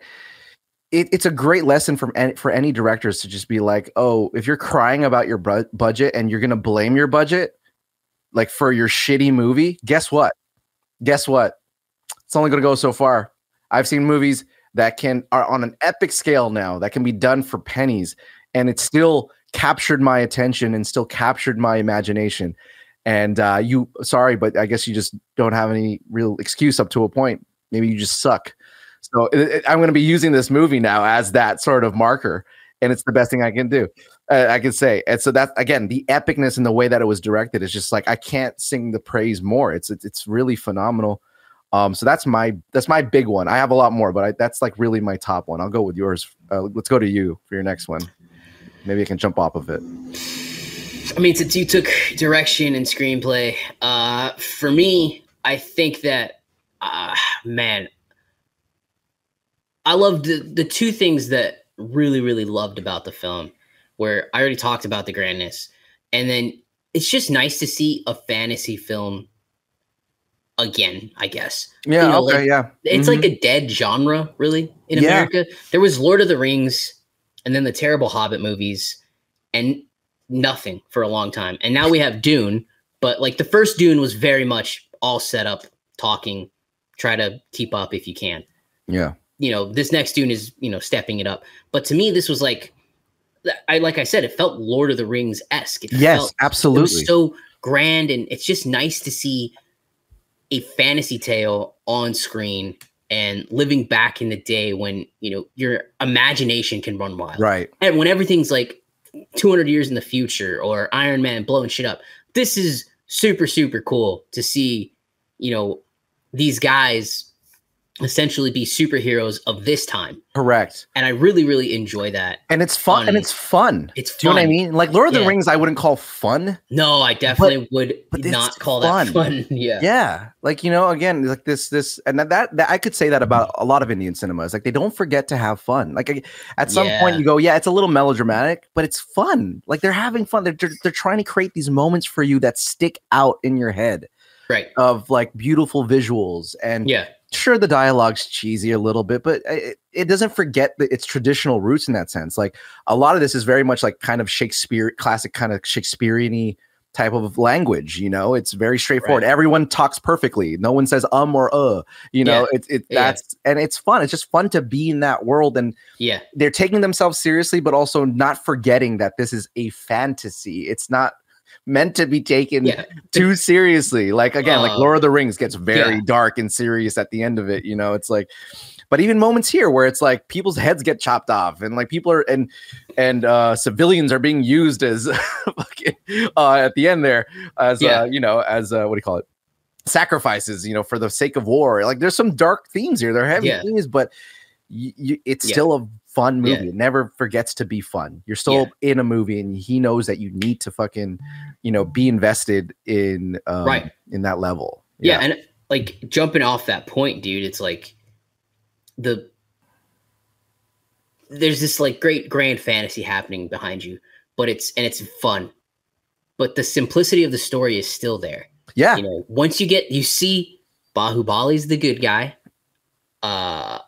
it, it's a great lesson from any, for any directors to just be like oh if you're crying about your bu- budget and you're going to blame your budget like for your shitty movie, guess what? Guess what? It's only going to go so far. I've seen movies that can are on an epic scale now that can be done for pennies and it still captured my attention and still captured my imagination. And uh, you, sorry, but I guess you just don't have any real excuse up to a point. Maybe you just suck. So it, it, I'm going to be using this movie now as that sort of marker, and it's the best thing I can do uh, I can say. And so that again, the epicness and the way that it was directed is just like I can't sing the praise more. It's it's, it's really phenomenal. Um, so that's my that's my big one. I have a lot more, but I, that's like really my top one. I'll go with yours. Uh, let's go to you for your next one. Maybe I can jump off of it. I mean, since you took direction and screenplay, uh, for me, I think that, uh, man, I loved the, the two things that really, really loved about the film where I already talked about the grandness. And then it's just nice to see a fantasy film again, I guess. Yeah, You know, okay, like, yeah. It's Mhm. like a dead genre, really, in Yeah. America. There was Lord of the Rings and then the terrible Hobbit movies and nothing for a long time. And now we have Dune, but like the first Dune was very much all set up, talking, try to keep up if you can yeah. you know this next Dune is you know stepping it up. But to me, this was like I like I said, it felt Lord of the Rings esque. Yes, felt, it absolutely. was so grand, and it's just nice to see a fantasy tale on screen and living back in the day when you know your imagination can run wild, right. and when everything's like 200 years in the future or Iron Man blowing shit up. This is super super cool to see. You know these guys essentially be superheroes of this time Correct. and I really, really enjoy that. And it's fun. And Fun. it's fun. It's Do you know what I mean? Like Lord of the Yeah. Rings, I wouldn't call fun. No, I definitely would but not call fun. that fun. yeah. Yeah. Like, you know, again, like this, this, and that, that, that I could say that about a lot of Indian cinemas. Like, they don't forget to have fun. Like, at some point, you go, yeah, it's a little melodramatic, but it's fun. Like, they're having fun. They're, they're, they're trying to create these moments for you that stick out in your head Right. of like beautiful visuals. And Yeah. sure, the dialogue's cheesy a little bit, but it, it doesn't forget the, its traditional roots in that sense. Like, a lot of this is very much like kind of Shakespeare, classic kind of Shakespearean type of language you know it's very straightforward Right. everyone talks perfectly no one says um or uh you know it's it Yeah. that's and it's fun it's just fun to be in that world and Yeah. they're taking themselves seriously but also not forgetting that this is a fantasy it's not meant to be taken Yeah. too seriously like again like Uh, lord of the rings gets very yeah. dark and serious at the end of it you know it's like but even moments here where it's like people's heads get chopped off and like people are and and uh civilians are being used as uh at the end there as Yeah. uh you know as uh what do you call it sacrifices you know for the sake of war like there's some dark themes here they're heavy Yeah. themes but y- y- it's Yeah. still a fun Yeah. movie it never forgets to be fun you're still in a movie and he knows that you need to fucking you know be invested in um, Right. in that level yeah. And like jumping off that point, dude, it's like the there's this like great grand fantasy happening behind you, but it's and it's fun. But the simplicity of the story is still there. yeah you know, once you get you see Baahubali's the good guy, uh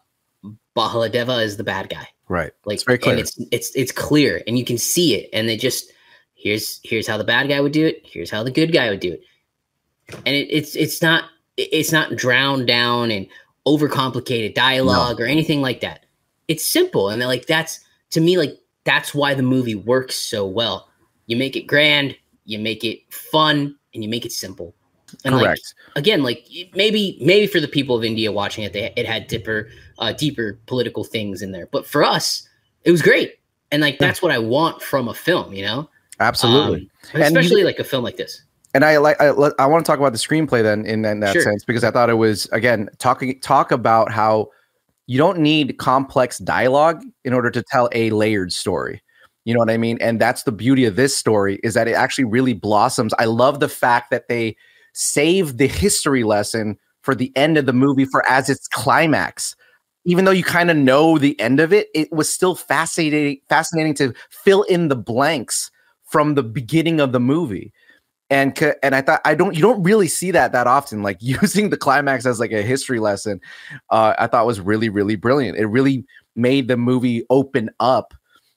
Bhallaladeva is the bad guy. right Like It's very clear. and it's it's it's clear and you can see it and they just here's here's how the bad guy would do it, here's how the good guy would do it. And it, it's it's not it's not drowned down and overcomplicated dialogue or anything like that. It's simple and they're like that's to me like that's why the movie works so well. You make it grand, you make it fun, and you make it simple. And like, Correct. again, like maybe maybe for the people of India watching it, they it had deeper uh, deeper political things in there. But for us, it was great, and like that's what I want from a film, you know, Absolutely. Um, you- especially like a film like this. and I like I, I want to talk about the screenplay then in, in that Sure. sense because I thought it was again talking talk about how you don't need complex dialogue in order to tell a layered story. You know what I mean? And that's the beauty of this story is that it actually really blossoms. I love the fact that they save the history lesson for the end of the movie for as its climax. Even though you kind of know the end of it, it was still fascinating fascinating to fill in the blanks from the beginning of the movie. And and I thought I don't you don't really see that that often like using the climax as like a history lesson uh I thought was really really brilliant. It really made the movie open up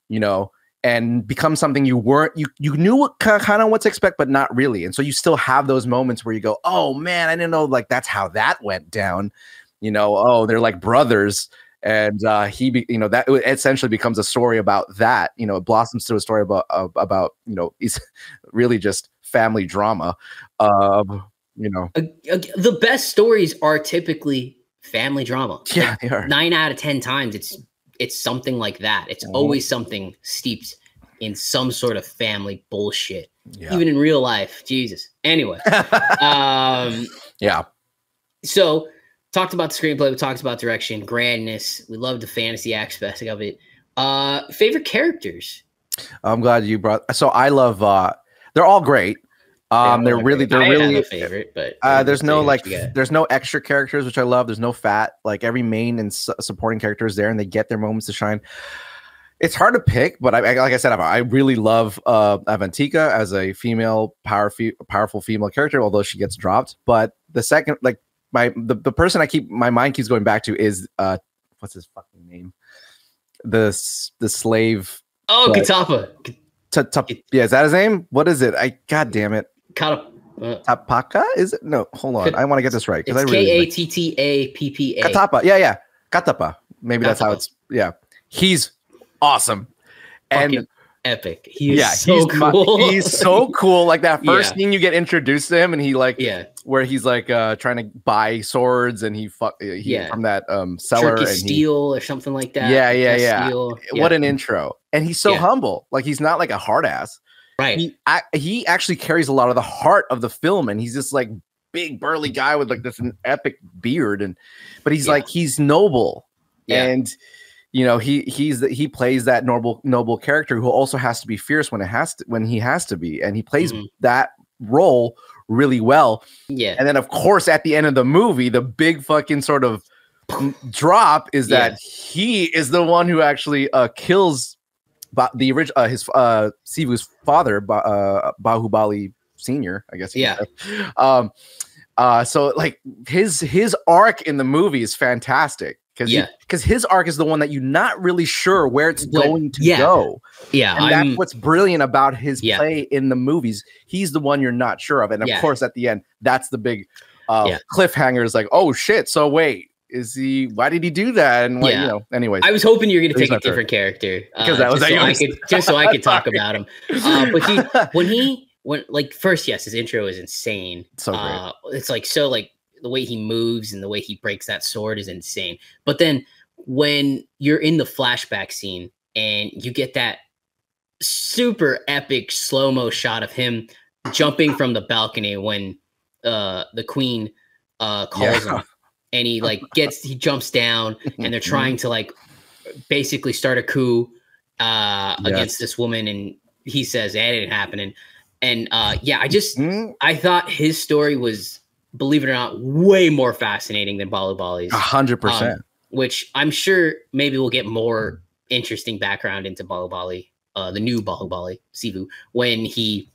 you know and become something you weren't you you knew what kind of what to expect but not really. And so you still have those moments where you go oh man I didn't know like that's how that went down you know oh they're like brothers and uh he be, you know that it essentially becomes a story about that you know it blossoms to a story about uh, about you know he's really just family drama um you know. Uh, uh, the best stories are typically family drama. yeah they are. nine out of ten times it's it's something like that. It's Mhm. always something steeped in some sort of family bullshit yeah. even in real life. Jesus. Anyway um yeah. so talked about the screenplay we talked about direction grandness we love the fantasy aspect of it. Uh favorite characters? I'm glad you brought so i love uh they're all great. Um they're really they're I really favorite but uh there's no like there's no extra characters which i love. There's no fat. Like every main and su- supporting character is there and they get their moments to shine. It's hard to pick but I, I like i said I, I really love uh avantika as a female power fe- powerful female character although she gets dropped. But the second like my the, the person i keep my mind keeps going back to is uh what's his fucking name the the slave oh Kattappa Ta- ta- yeah is that his name what is it i god damn it Kattappa. Uh, tapaka is it no hold on i want to get this right because i really like- k-a-t-t-a-p-p-a Kattappa. Yeah, yeah. Kattappa. Maybe that's how it's yeah. He's awesome. And Fucking epic he is yeah, so he's my- cool he's so cool. Like that first Yeah. scene you get introduced to him and he like yeah where he's like uh trying to buy swords and he fuck he, Yeah. from that um seller Turkey and he, Steel or something like that. Yeah, yeah, yeah. What an intro. And he's so Yeah. humble. Like he's not like a hard ass. right. He I, he actually carries a lot of the heart of the film and he's just like big burly guy with like this epic beard and but he's like he's noble Yeah. and you know he he's the, he plays that noble noble character who also has to be fierce when it has to when he has to be and he plays Mhm. that role really well yeah. and then of course at the end of the movie the big fucking sort of drop is that Yeah. he is the one who actually uh kills ba- the original uh, his uh Sivu's father ba- uh Baahubali senior I guess Yeah. um uh so like his his arc in the movie is fantastic because Yeah. because his arc is the one that you're not really sure where it's going to yeah. go yeah. and I'm, that's what's brilliant about his Yeah. play in the movies. He's the one you're not sure of, and of course, at the end, that's the big uh, cliffhanger. Is like, oh shit! So wait, is he? Why did he do that? And Yeah. you know, anyways, I was hoping you were going to take a favorite. different character uh, Because that was just, so I could, just so I could talk about him. Uh, but he, when he, when like first, yes, his intro is insane. So great. Uh, it's like so like the way he moves and the way he breaks that sword is insane. But then when you're in the flashback scene and you get that super epic slow mo shot of him jumping from the balcony when uh the queen uh calls Yeah. him and he like gets he jumps down and they're trying to like basically start a coup uh Yes. against this woman and he says that didn't happen and and uh yeah i just Mm, i thought his story was believe it or not way more fascinating than Baahubali's a hundred percent. um, which i'm sure maybe we'll get more interesting background into Baahubali uh the new Balubali Sivu when he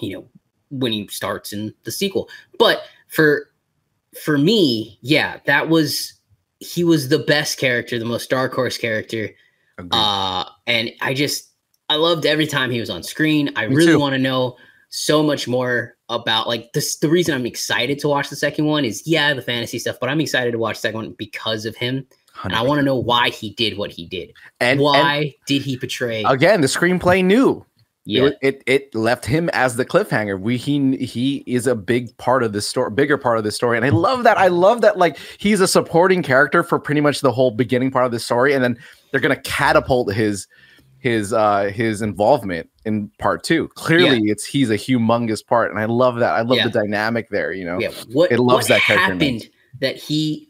you know when he starts in the sequel but for for me yeah that was he was the best character the most dark horse character Agreed. uh and i just i loved every time he was on screen i Me really want to know so much more about like this the reason i'm excited to watch the second one is yeah the fantasy stuff but i'm excited to watch the second one because of him. And i want to know why he did what he did. And, why did he portray again, the screenplay knew. It, it it left him as the cliffhanger. We he he is a big part of the story, bigger part of the story, and I love that. I love that like he's a supporting character for pretty much the whole beginning part of the story, and then they're gonna catapult his his uh his involvement in part two. Clearly, it's he's a humongous part, and I love that. I love Yeah. the dynamic there. You know, Yeah. What, It loves what that character happened that he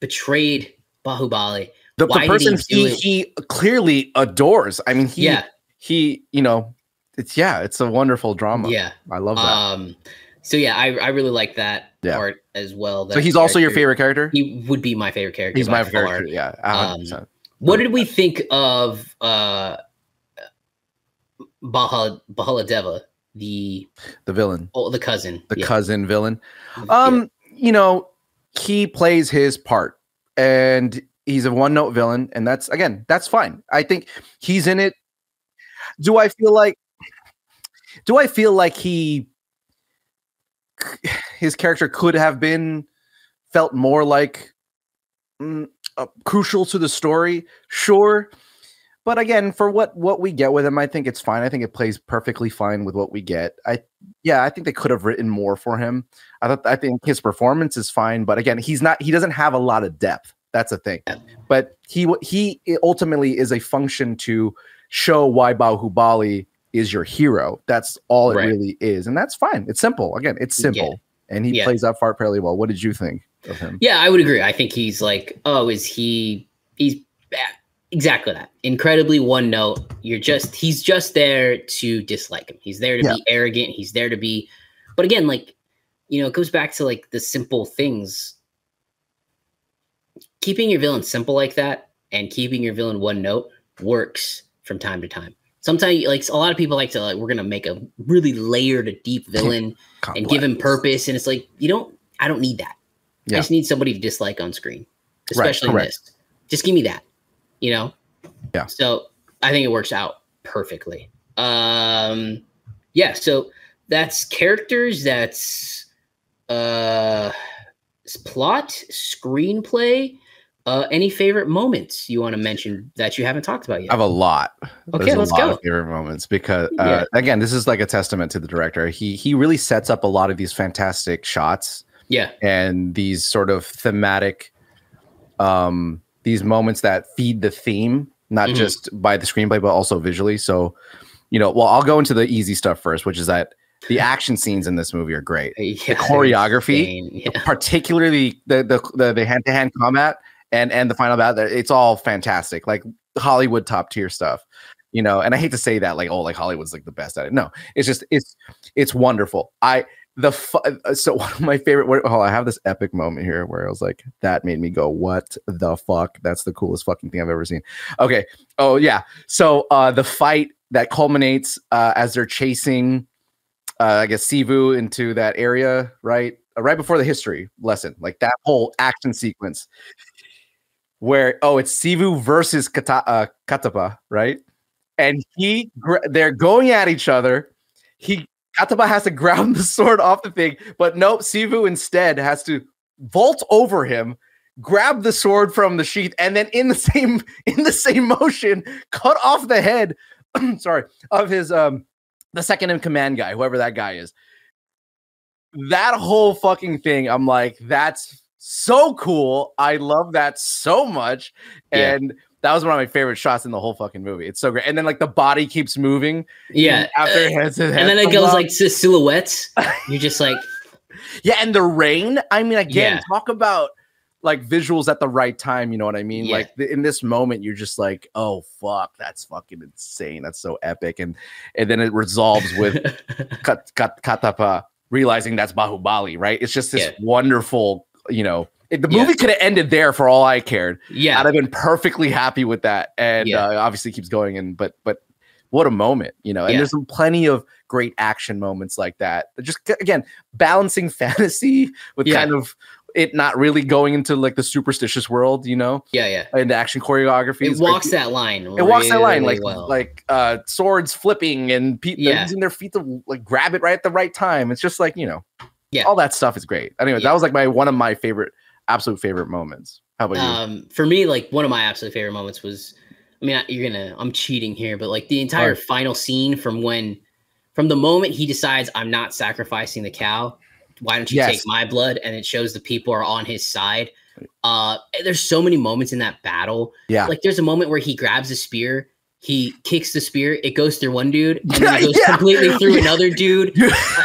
betrayed Baahubali? the, the did he person he, he clearly adores. I mean, he yeah. he you know, it's yeah, it's a wonderful drama. Yeah. I love that. Um so yeah, I, I really like that Yeah. part as well. so that he's also your favorite character. He would be my favorite character. He's my favorite. Yeah, a hundred Um, percent. What did we think of uh Bahal Bhallaladeva, the the villain, oh, the cousin? the Yeah. cousin villain. Yeah. Um, you know, he plays his part, and he's a one note villain, and that's again, that's fine. I think he's in it. Do I feel like? Do I feel like he? His character could have been felt more like mm, uh, crucial to the story, sure. But again, for what what we get with him, I think it's fine. I think it plays perfectly fine with what we get. I yeah, I think they could have written more for him. I thought I think his performance is fine, but again, he's not. He doesn't have a lot of depth. That's the thing. But he he ultimately is a function to show why Baahubali is your hero. That's all it Right. really is, and that's fine. It's simple. Again, it's Yeah. simple, and he Yeah. plays that part fairly well. What did you think of him? Yeah, I would agree. I think he's like, oh, is he? He's exactly that. Incredibly one note. You're just he's just there to dislike him. He's there to Yeah. be arrogant. He's there to be, but again, like you know, it goes back to like the simple things. Keeping your villain simple like that and keeping your villain one note works from time to time. Sometimes, like a lot of people like to like, we're gonna make a really layered, deep villain and give him purpose. And it's like, you don't, I don't need that. Yeah. I just need somebody to dislike on screen, especially correct. this. Just give me that, you know? Yeah. So I think it works out perfectly. Um, yeah. So that's characters. That's uh, plot, screenplay. Uh, any favorite moments you want to mention that you haven't talked about yet? I have a lot. Okay, There's let's lot go. of favorite moments because uh, Yeah. again, this is like a testament to the director. He he really sets up a lot of these fantastic shots yeah. and these sort of thematic um these moments that feed the theme not Mhm. just by the screenplay but also visually so you know well i'll go into the easy stuff first which is that the action scenes in this movie are great yeah choreography, Yeah. particularly the the the, the hand-to-hand combat and and the final battle it's all fantastic like hollywood top tier stuff you know and i hate to say that like oh like hollywood's like the best at it no it's just it's it's wonderful i the fu- uh, so one of my favorite where- oh i have this epic moment here where i was like that made me go what the fuck? That's the coolest fucking thing i've ever seen. Okay. Oh yeah. So uh the fight that culminates uh as they're chasing uh i guess sivu into that area right? Uh, right before the history lesson like that whole action sequence where oh it's sivu versus Kata, uh, Kattappa right? And he they're going at each other. He Kattappa has to ground the sword off the thing, but nope, Sivu instead has to vault over him, grab the sword from the sheath, and then in the same in the same motion, cut off the head, sorry, of his um the second in command guy, whoever that guy is. That whole fucking thing, I'm like, that's so cool. I love that so much. Yeah. And that was one of my favorite shots in the whole fucking movie. It's so great. And then like the body keeps moving. Yeah. After it hits his and then it goes off. like to silhouettes. You're just like, Yeah, and the rain. I mean, again, Yeah. talk about like visuals at the right time. You know what I mean? Yeah. Like th- in this moment, you're just like, oh fuck, that's fucking insane. That's so epic. And and then it resolves with Kat- Kat- Kattappa realizing that's Baahubali, right? It's just this Yeah. wonderful, you know. The Yeah. movie could have ended there for all I cared. yeah. I'd have been perfectly happy with that. And Yeah. uh, obviously keeps going. And but but what a moment, you know. And Yeah. there's some plenty of great action moments like that. Just again balancing fantasy with kind of it not really going into like the superstitious world, you know, Yeah. Yeah. and the action choreography. It walks great. that line. It walks that line like well. like uh swords flipping and pe- Yeah. using their feet to like grab it right at the right time. It's just like you know, Yeah. all that stuff is great. Anyway, Yeah. that was like my one of my favorite, absolute favorite moments. How about you? um, for me, like one of my absolute favorite moments was I mean, you're gonna. I'm cheating here, but like the entire final scene from when, from the moment he decides I'm not sacrificing the cow. Why don't you Yes. take my blood? And it shows the people are on his side. Uh, there's so many moments in that battle. Yeah. Like there's a moment where he grabs a spear, he kicks the spear, it goes through one dude, and then Yeah, it goes yeah. completely through another dude.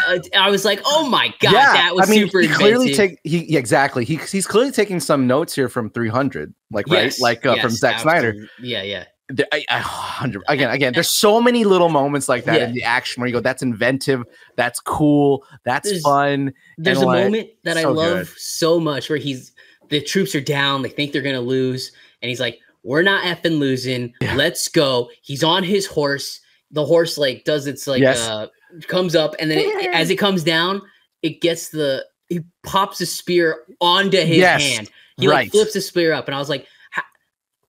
Uh, I was like, oh my god, that was I mean, super he clearly take he yeah, exactly. He he's clearly taking some notes here from 300, like right, like uh, from yes, Zack Snyder. Yeah, yeah. There- I, I, hundred again, again. There's so many little moments like that Yeah. in the action where you go, "That's inventive, that's cool, that's There's- fun." There's and, a like, moment that I love good. so much where he's the troops are down, they think they're gonna lose, and he's like, We're not effing losing. Yeah. Let's go. He's on his horse. The horse like does its like Yes. uh comes up and then it, as it comes down, it gets the he pops a spear onto his Yes, hand. He right. like flips the spear up, and I was like,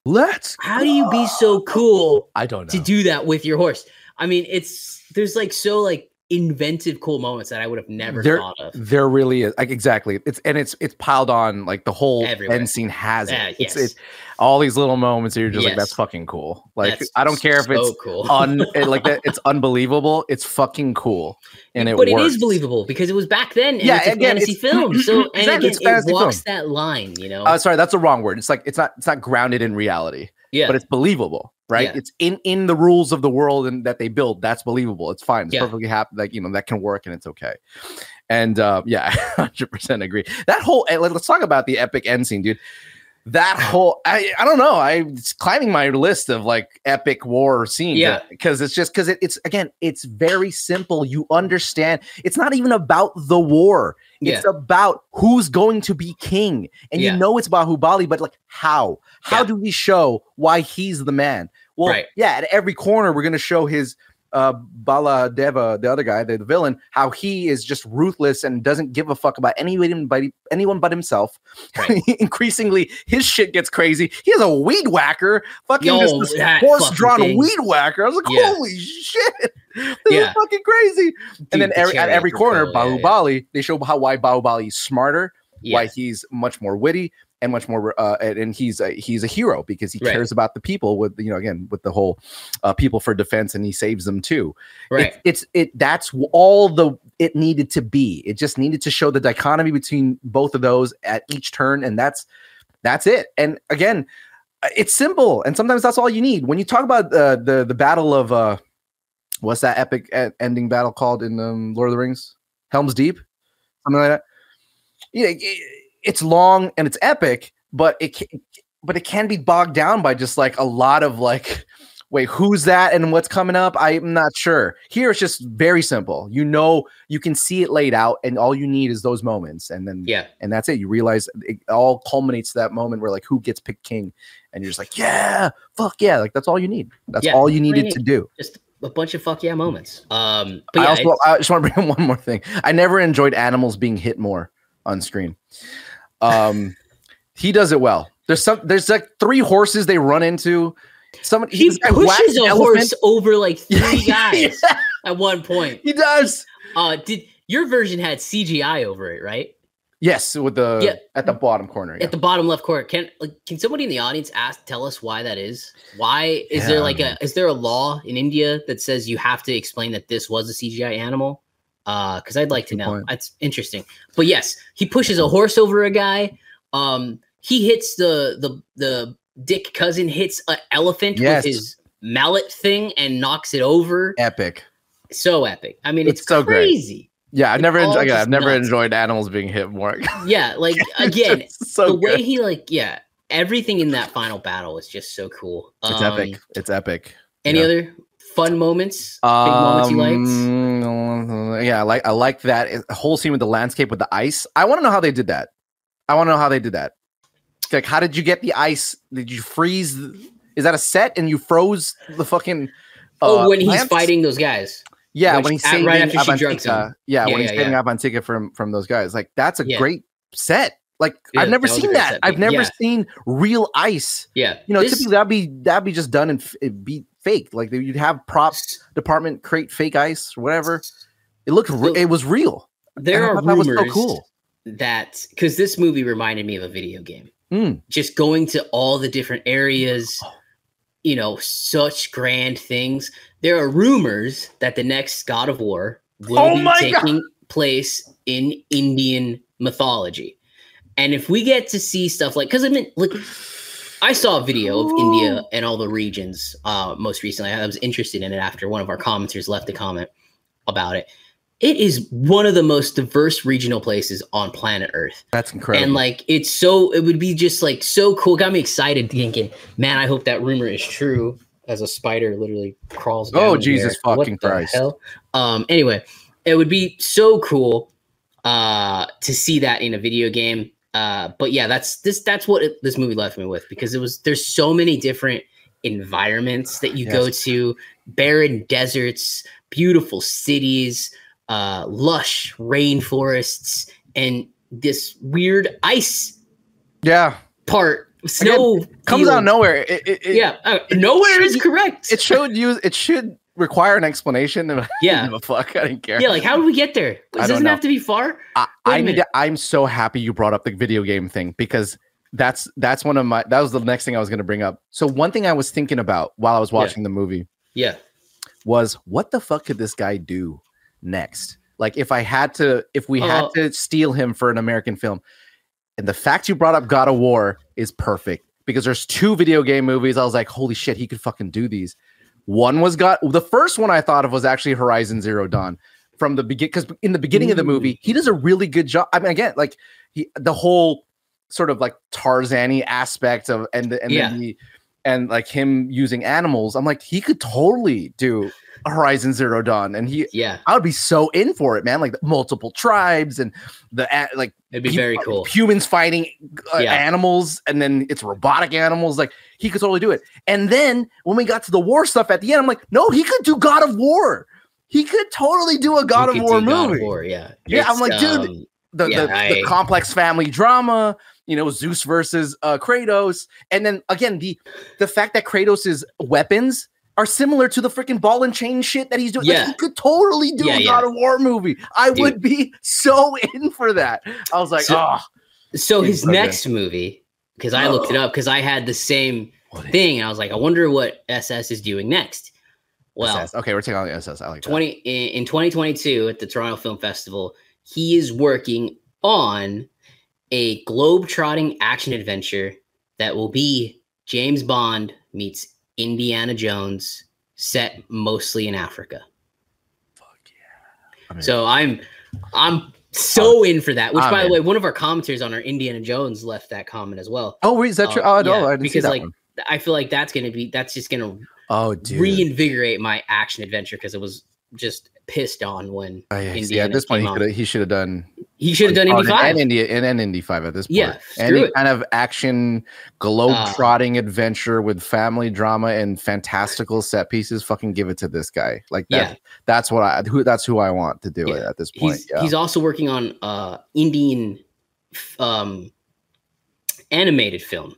Let's. How do you be so cool I don't know to do that with your horse? I mean, it's there's like so like inventive cool moments that I would have never There- thought of. There really is like exactly. It's and it's it's piled on like the whole Everywhere. end scene has it. It's yes. it, all these little moments. That you're just like that's fucking cool. Like That's I don't care if so it's cool. un like that. It's unbelievable. It's fucking cool, and it but works. it is believable because it was back then. And Yeah, it's a again, fantasy it's- film. So and Exactly, again, it's it walks film. that line, you know. Uh, sorry, that's the wrong word. It's like it's not it's not grounded in reality, yeah, but it's believable, right? Yeah. It's in in the rules of the world and that they build. That's believable. It's fine. It's Yeah. perfectly happy. Like you know that can work and it's okay. And uh, yeah, hundred percent agree. That whole eh, let's talk about the epic end scene, dude. That whole I I don't know. I it's climbing my list of like epic war scenes. Yeah. because it's just because it, it's again it's very simple. You understand. It's not even about the war. It's about who's going to be king. And Yeah. you know it's about Hubali, but like how? How Yeah. do we show why he's the man? Well, Right. yeah, at every corner we're gonna show his uh Bhallaladeva, the other guy, the, the villain, how he is just ruthless and doesn't give a fuck about anyone but anyone but himself. Right. Increasingly, his shit gets crazy. He has a weed whacker, fucking Yo, just this horse-drawn weed whacker. I was like, Yeah. holy shit, this Yeah. is fucking crazy and then the every, at every corner, cool. Yeah, yeah. They show how why Baahubali is smarter, why he's much more witty and much more, uh, and, and he's a, he's a hero because he Right. cares about the people with you know again with the whole uh, people for defense and he saves them too. right. It's, it's it that's all the it needed to be. It just needed to show the dichotomy between both of those at each turn, and that's that's it. And again, uh, it's simple, and sometimes that's all you need. When you talk about uh, the the battle of uh, what's that epic ending battle called in um, Lord of the Rings? Helm's Deep, something like that. Yeah, it- it's long and it's epic, but it ca- but it can be bogged down by just like a lot of like wait who's that and what's coming up? I'm not sure. Here it's just very simple. You know you can see it laid out and all you need is those moments and then Yeah. and that's it. You realize it all culminates to that moment where like who gets picked king and you're just like yeah fuck yeah. Like that's all you need. That's Yeah, all you needed to do. Just a bunch of fuck yeah moments. Um, but I also I just want to bring up one more thing. I never enjoyed animals being hit more on screen. Um, he does it well. There's some. There's like three horses they run into. Somebody he pushes a elephant. horse over like three Yeah, guys at one point. He does. Uh, did your version had CGI over it, right? Yes, with the Yeah. at the bottom corner. Yeah. At the bottom left corner. Can like can somebody in the audience ask tell us why that is? Why is there Yeah. like a is there a law in India that says you have to explain that this was a CGI animal? Uh, because I'd like to know. point. That's interesting. But yes, he pushes a horse over a guy. Um, he hits the the the dick cousin hits an elephant Yes. with his mallet thing and knocks it over. Epic. So epic. I mean, it's, It's so great. crazy. Yeah, I've It's never. Enjoyed, again, I've never nuts. enjoyed animals being hit more. Yeah, like again, so the way he like yeah, everything in that final battle is just so cool. It's Um, epic. It's epic. Any Yeah. other fun moments? Big moments you liked? Yeah, I like I like that uh, whole scene with the landscape with the ice. I want to know how they did that. I want to know how they did that. Like, how did you get the ice? Did you freeze? the- Is that a set and you froze the fucking? oh, uh, when he's plants? fighting those guys. Yeah, when when he's saving right after she drugs him. Yeah, Yeah, when he's yeah, saving yeah. Avantika from from those guys. Like that's a Yeah. great set. Like Yeah, I've never that seen that. set, I've never seen real ice. Yeah, You know, this- typically that'd be that'd be just done and f- it'd be fake. Like you'd have props department create fake ice or whatever. It looked. Re- So- it was real. there are thought that was rumors so cool. that because this movie reminded me of a video game. Mm. Just going to all the different areas. Oh. you know, such grand things. There are rumors that the next God of War will Oh be taking place in Indian mythology. And if we get to see stuff like, because I mean, look, I saw a video of India and all the regions uh, most recently. I was interested in it after one of our commenters left a comment about it. It is one of the most diverse regional places on planet Earth. That's incredible. And like it's so it would be just like so cool. Got me excited thinking, man, I hope that rumor is true. As a spider literally crawls. Oh, down Jesus here. What fucking the Christ. hell? Um. Anyway, it would be so cool uh to see that in a video game. Uh. But yeah, that's this. That's what it, this movie left me with because it was there's so many different environments that you go to, barren deserts, beautiful cities, uh, lush rainforests, and this weird ice yeah, part snow comes field. out of nowhere. It, it, it, yeah uh, nowhere is correct It should use. It should require an explanation. I Yeah. a fuck. I didn't care. yeah like how did we get there it doesn't know. have to be far I, I need. To, I'm so happy you brought up the video game thing because that's that's one of my. That was the next thing I was going to bring up. So one thing I was thinking about while I was Yeah. watching the movie yeah was what the fuck could this guy do next? Like if I had to, if we had Uh, to steal him for an American film, and the fact you brought up God of War is perfect because there's two video game movies. I was like, holy shit, he could fucking do these. One was God. The first one I thought of was actually Horizon Zero Dawn from the begin because in the beginning of the movie he does a really good job. I mean, again, like he the whole sort of like Tarzani aspect of and the, and Yeah. then the and like him using animals. I'm like he could totally do Horizon Zero Dawn, and he yeah I would be so in for it, man. Like the multiple tribes and the like it'd be very cool humans fighting uh, Yeah. animals, and then it's robotic animals. Like he could totally do it. And then when we got to the war stuff at the end, I'm like, no, he could do God of War. He could totally do a God of War do God of movie. War, yeah Yeah, I'm like, dude, um, The, Yeah, the, the complex family drama, you know, Zeus versus uh, Kratos, and then again the the fact that Kratos's weapons are similar to the freaking ball and chain shit that he's doing. Like, Yeah. he could totally do Yeah, a yeah. God of War movie. I Dude. would be so in for that. I was like, So- oh, so his so good. next movie because i looked it up because i had the same thing and i was like i wonder what ss is doing next well SS. okay, we're taking on the SS. I like that. 20 in, in 2022 at the Toronto Film Festival, he is working on a globe-trotting action adventure that will be James Bond meets Indiana Jones, set mostly in Africa. Fuck yeah. I mean, So I'm I'm so in for that. Which, I'm by the way, one of our commenters on our Indiana Jones left that comment as well. oh, wait, is that true? Oh, um, no, yeah, I didn't see because that like one. I feel like that's gonna be that's just gonna Oh, dude. reinvigorate my action adventure because it was just pissed on when Oh, yeah, see, Indiana at this point, he he should have done he should have done Indy five. and India and, and Indy five at this point. Yeah, any it. Uh, kind of action, globe trotting adventure with family drama and fantastical set pieces. Fucking give it to this guy. Like that. Yeah. That's what I who. That's who I want to do it at this point. he's yeah. he's also working on uh Indian um animated film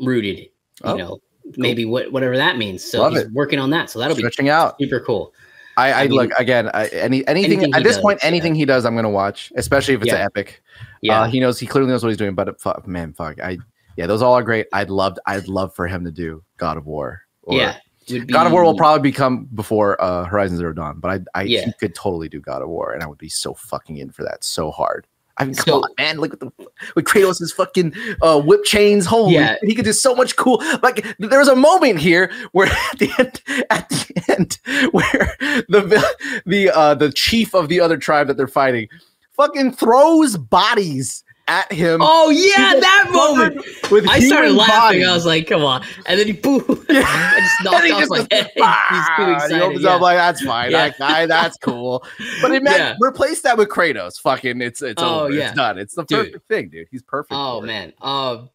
rooted, you Oh, know, maybe what whatever that means. So Love he's it. working on that. So that'll be stretching out. super cool. I, I, I mean, look again. I, any anything, at this does, point, yeah. anything he does, I'm gonna watch, especially if it's Yeah. an epic. Yeah. Uh, he knows. He clearly knows what he's doing. But fuck, man, fuck. I yeah, those all are great. I'd love. I'd love for him to do God of War. or- yeah. would God of War will probably become before uh, Horizon Zero Dawn, but I, I Yeah. he could totally do God of War, and I would be so fucking in for that so hard. I mean, come So- on, man! Look at the with Kratos' fucking uh, whip chains. Holy, Yeah. he could do so much cool. Like there was a moment here where at the end, at the end, where the the uh, the chief of the other tribe that they're fighting fucking throws bodies at him. Oh yeah, that moment. with I started laughing. bodies. I was like, "Come on!" And then he boom, I just knocked off just my goes. He's too excited. He opens yeah. up like that's fine. Yeah. That guy, that's cool. But it meant Yeah. replace that with Kratos. Fucking, it's it's Oh, over. yeah. It's done. It's the Dude. perfect thing, dude. He's perfect. Oh man, um,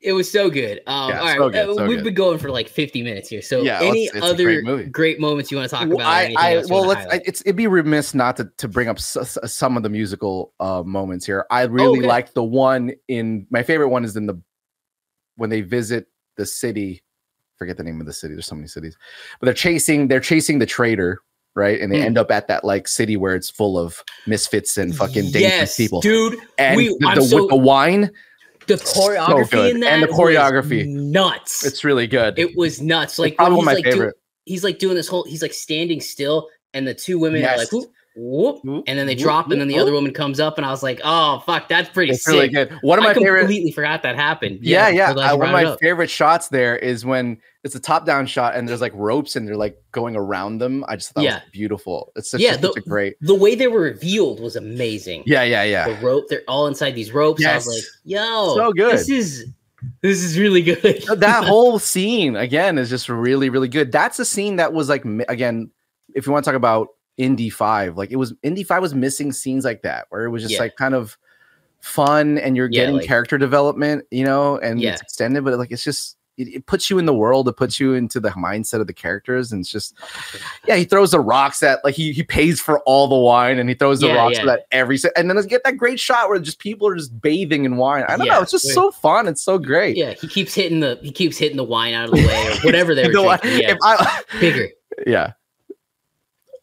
it was so good. Um, Yeah, all right, so good, uh, so we've good. been going for like 50 minutes here. So, Yeah, any it's- it's other great great moments you want to talk Well, about? I, I well, let's. I, it's it'd be remiss not to to bring up s- some of the musical uh moments here. I really okay. like the one in my favorite one is in the when they visit the city. Forget the name of the city. There's so many cities, but they're chasing. They're chasing the traitor, right? And they Mm. end up at that like city where it's full of misfits and fucking dangerous yes, people. dude. and we- the, the- so- with the wine, the choreography good. in that And the choreography. nuts. It's really good. it was nuts. Like probably my he's like, do- favorite. he's like doing this whole. He's like standing still, and the two women are like, whoop, whoop, Whoop, and then they drop, and then the other woman comes up, and I was like, oh fuck, that's pretty It's sick. really good. One of I my favorite. completely forgot that happened. Yeah, yeah. I'm uh, one of my favorite shots there is when it's a top-down shot and there's like ropes and they're like going around them. I just thought Yeah. beautiful. It's such, Yeah, such the- a great. The way they were revealed was amazing. Yeah, yeah, yeah. The rope, they're all inside these ropes. I was Yes. like, yo, So good. This is this is really good. that whole scene again is just really really good that's a scene that was like again if you want to talk about indie 5 like it was indie 5 was missing scenes like that where it was just Yeah. like kind of fun and you're Yeah, getting like- character development you know and it's extended but like it's just it, it puts you in the world it puts you into the mindset of the characters and it's just yeah he throws the rocks at like he, he pays for all the wine and he throws the Yeah, rocks yeah. at every and then let's get that great shot where just people are just bathing in wine i don't Yeah, know it's just wait. so fun it's so great Yeah, he keeps hitting the he keeps hitting the wine out of the way or whatever they were The drinking. Yeah, if I, bigger. yeah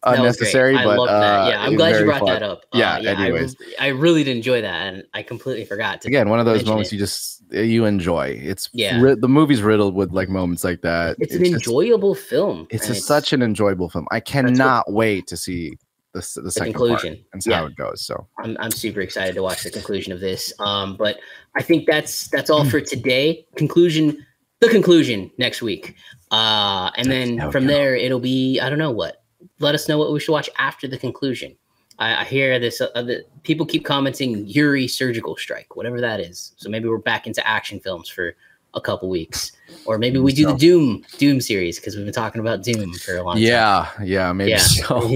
unnecessary I but love uh, that. Yeah, I'm glad you brought fun. that up. Uh, Yeah, I, re- anyways. I, really did enjoy that, and I completely forgot to. again one of those moments it. you just you enjoy it's Yeah. ri- the movie's riddled with like moments like that It's an just- enjoyable film. it's a, such an enjoyable film i what- cannot wait to see the, the the second conclusion. and see Yeah. how it goes so I'm, I'm super excited to watch the conclusion of this. Um, but I think that's that's all for today. Conclusion, the conclusion next week, uh, and then from go. there it'll be I don't know what. Let us know what we should watch after the conclusion. I, I hear this. Uh, the, people keep commenting Uri Surgical Strike, whatever that is. So maybe we're back into action films for a couple weeks, or maybe we do the Dhoom Dhoom series because we've been talking about Dhoom for a long time. yeah yeah maybe Yeah. so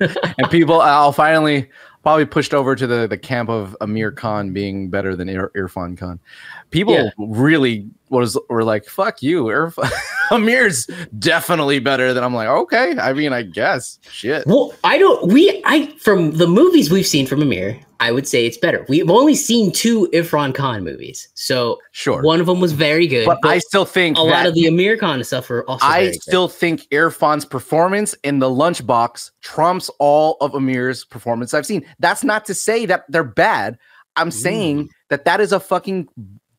and people i'll finally probably pushed over to the the camp of Aamir Khan being better than Ir- Irrfan Khan people Yeah. really was were like fuck you Irf- Aamir's definitely better than i'm like okay i mean i guess shit Well, I don't. We I from the movies we've seen from Aamir, I would say it's better. We've only seen two Irrfan Khan movies, so sure one of them was very good. but, But, i still think a lot of the Aamir Khan stuff were also. I very good. still think Irrfan's performance in the lunchbox trumps all of Aamir's performance I've seen. That's not to say that they're bad. I'm mm. saying that that is a fucking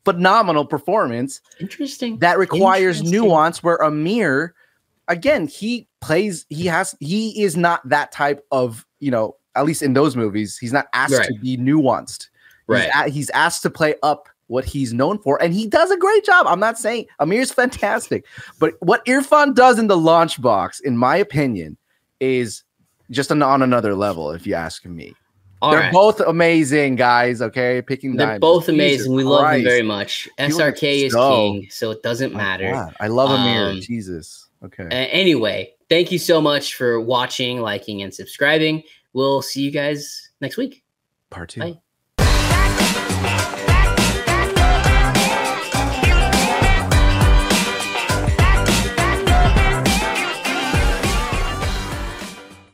phenomenal performance interesting. that requires Interesting. nuance. Where Amir, again, he plays. He has. He is not that type of. You know, at least in those movies, he's not asked Right. to be nuanced. right. He's, a- he's asked to play up what he's known for, and he does a great job. I'm not saying Aamir's fantastic, but what Irrfan does in the lunchbox, in my opinion, is just an, on another level. If you ask me, All they're right. both amazing guys. Okay, picking They're diamonds. both Jesus amazing. We love them very much. SRK is so- king, so it doesn't matter. God, I love Amir. Um, Jesus. Okay. Uh, anyway, thank you so much for watching, liking, and subscribing. We'll see you guys next week. Part two. bye.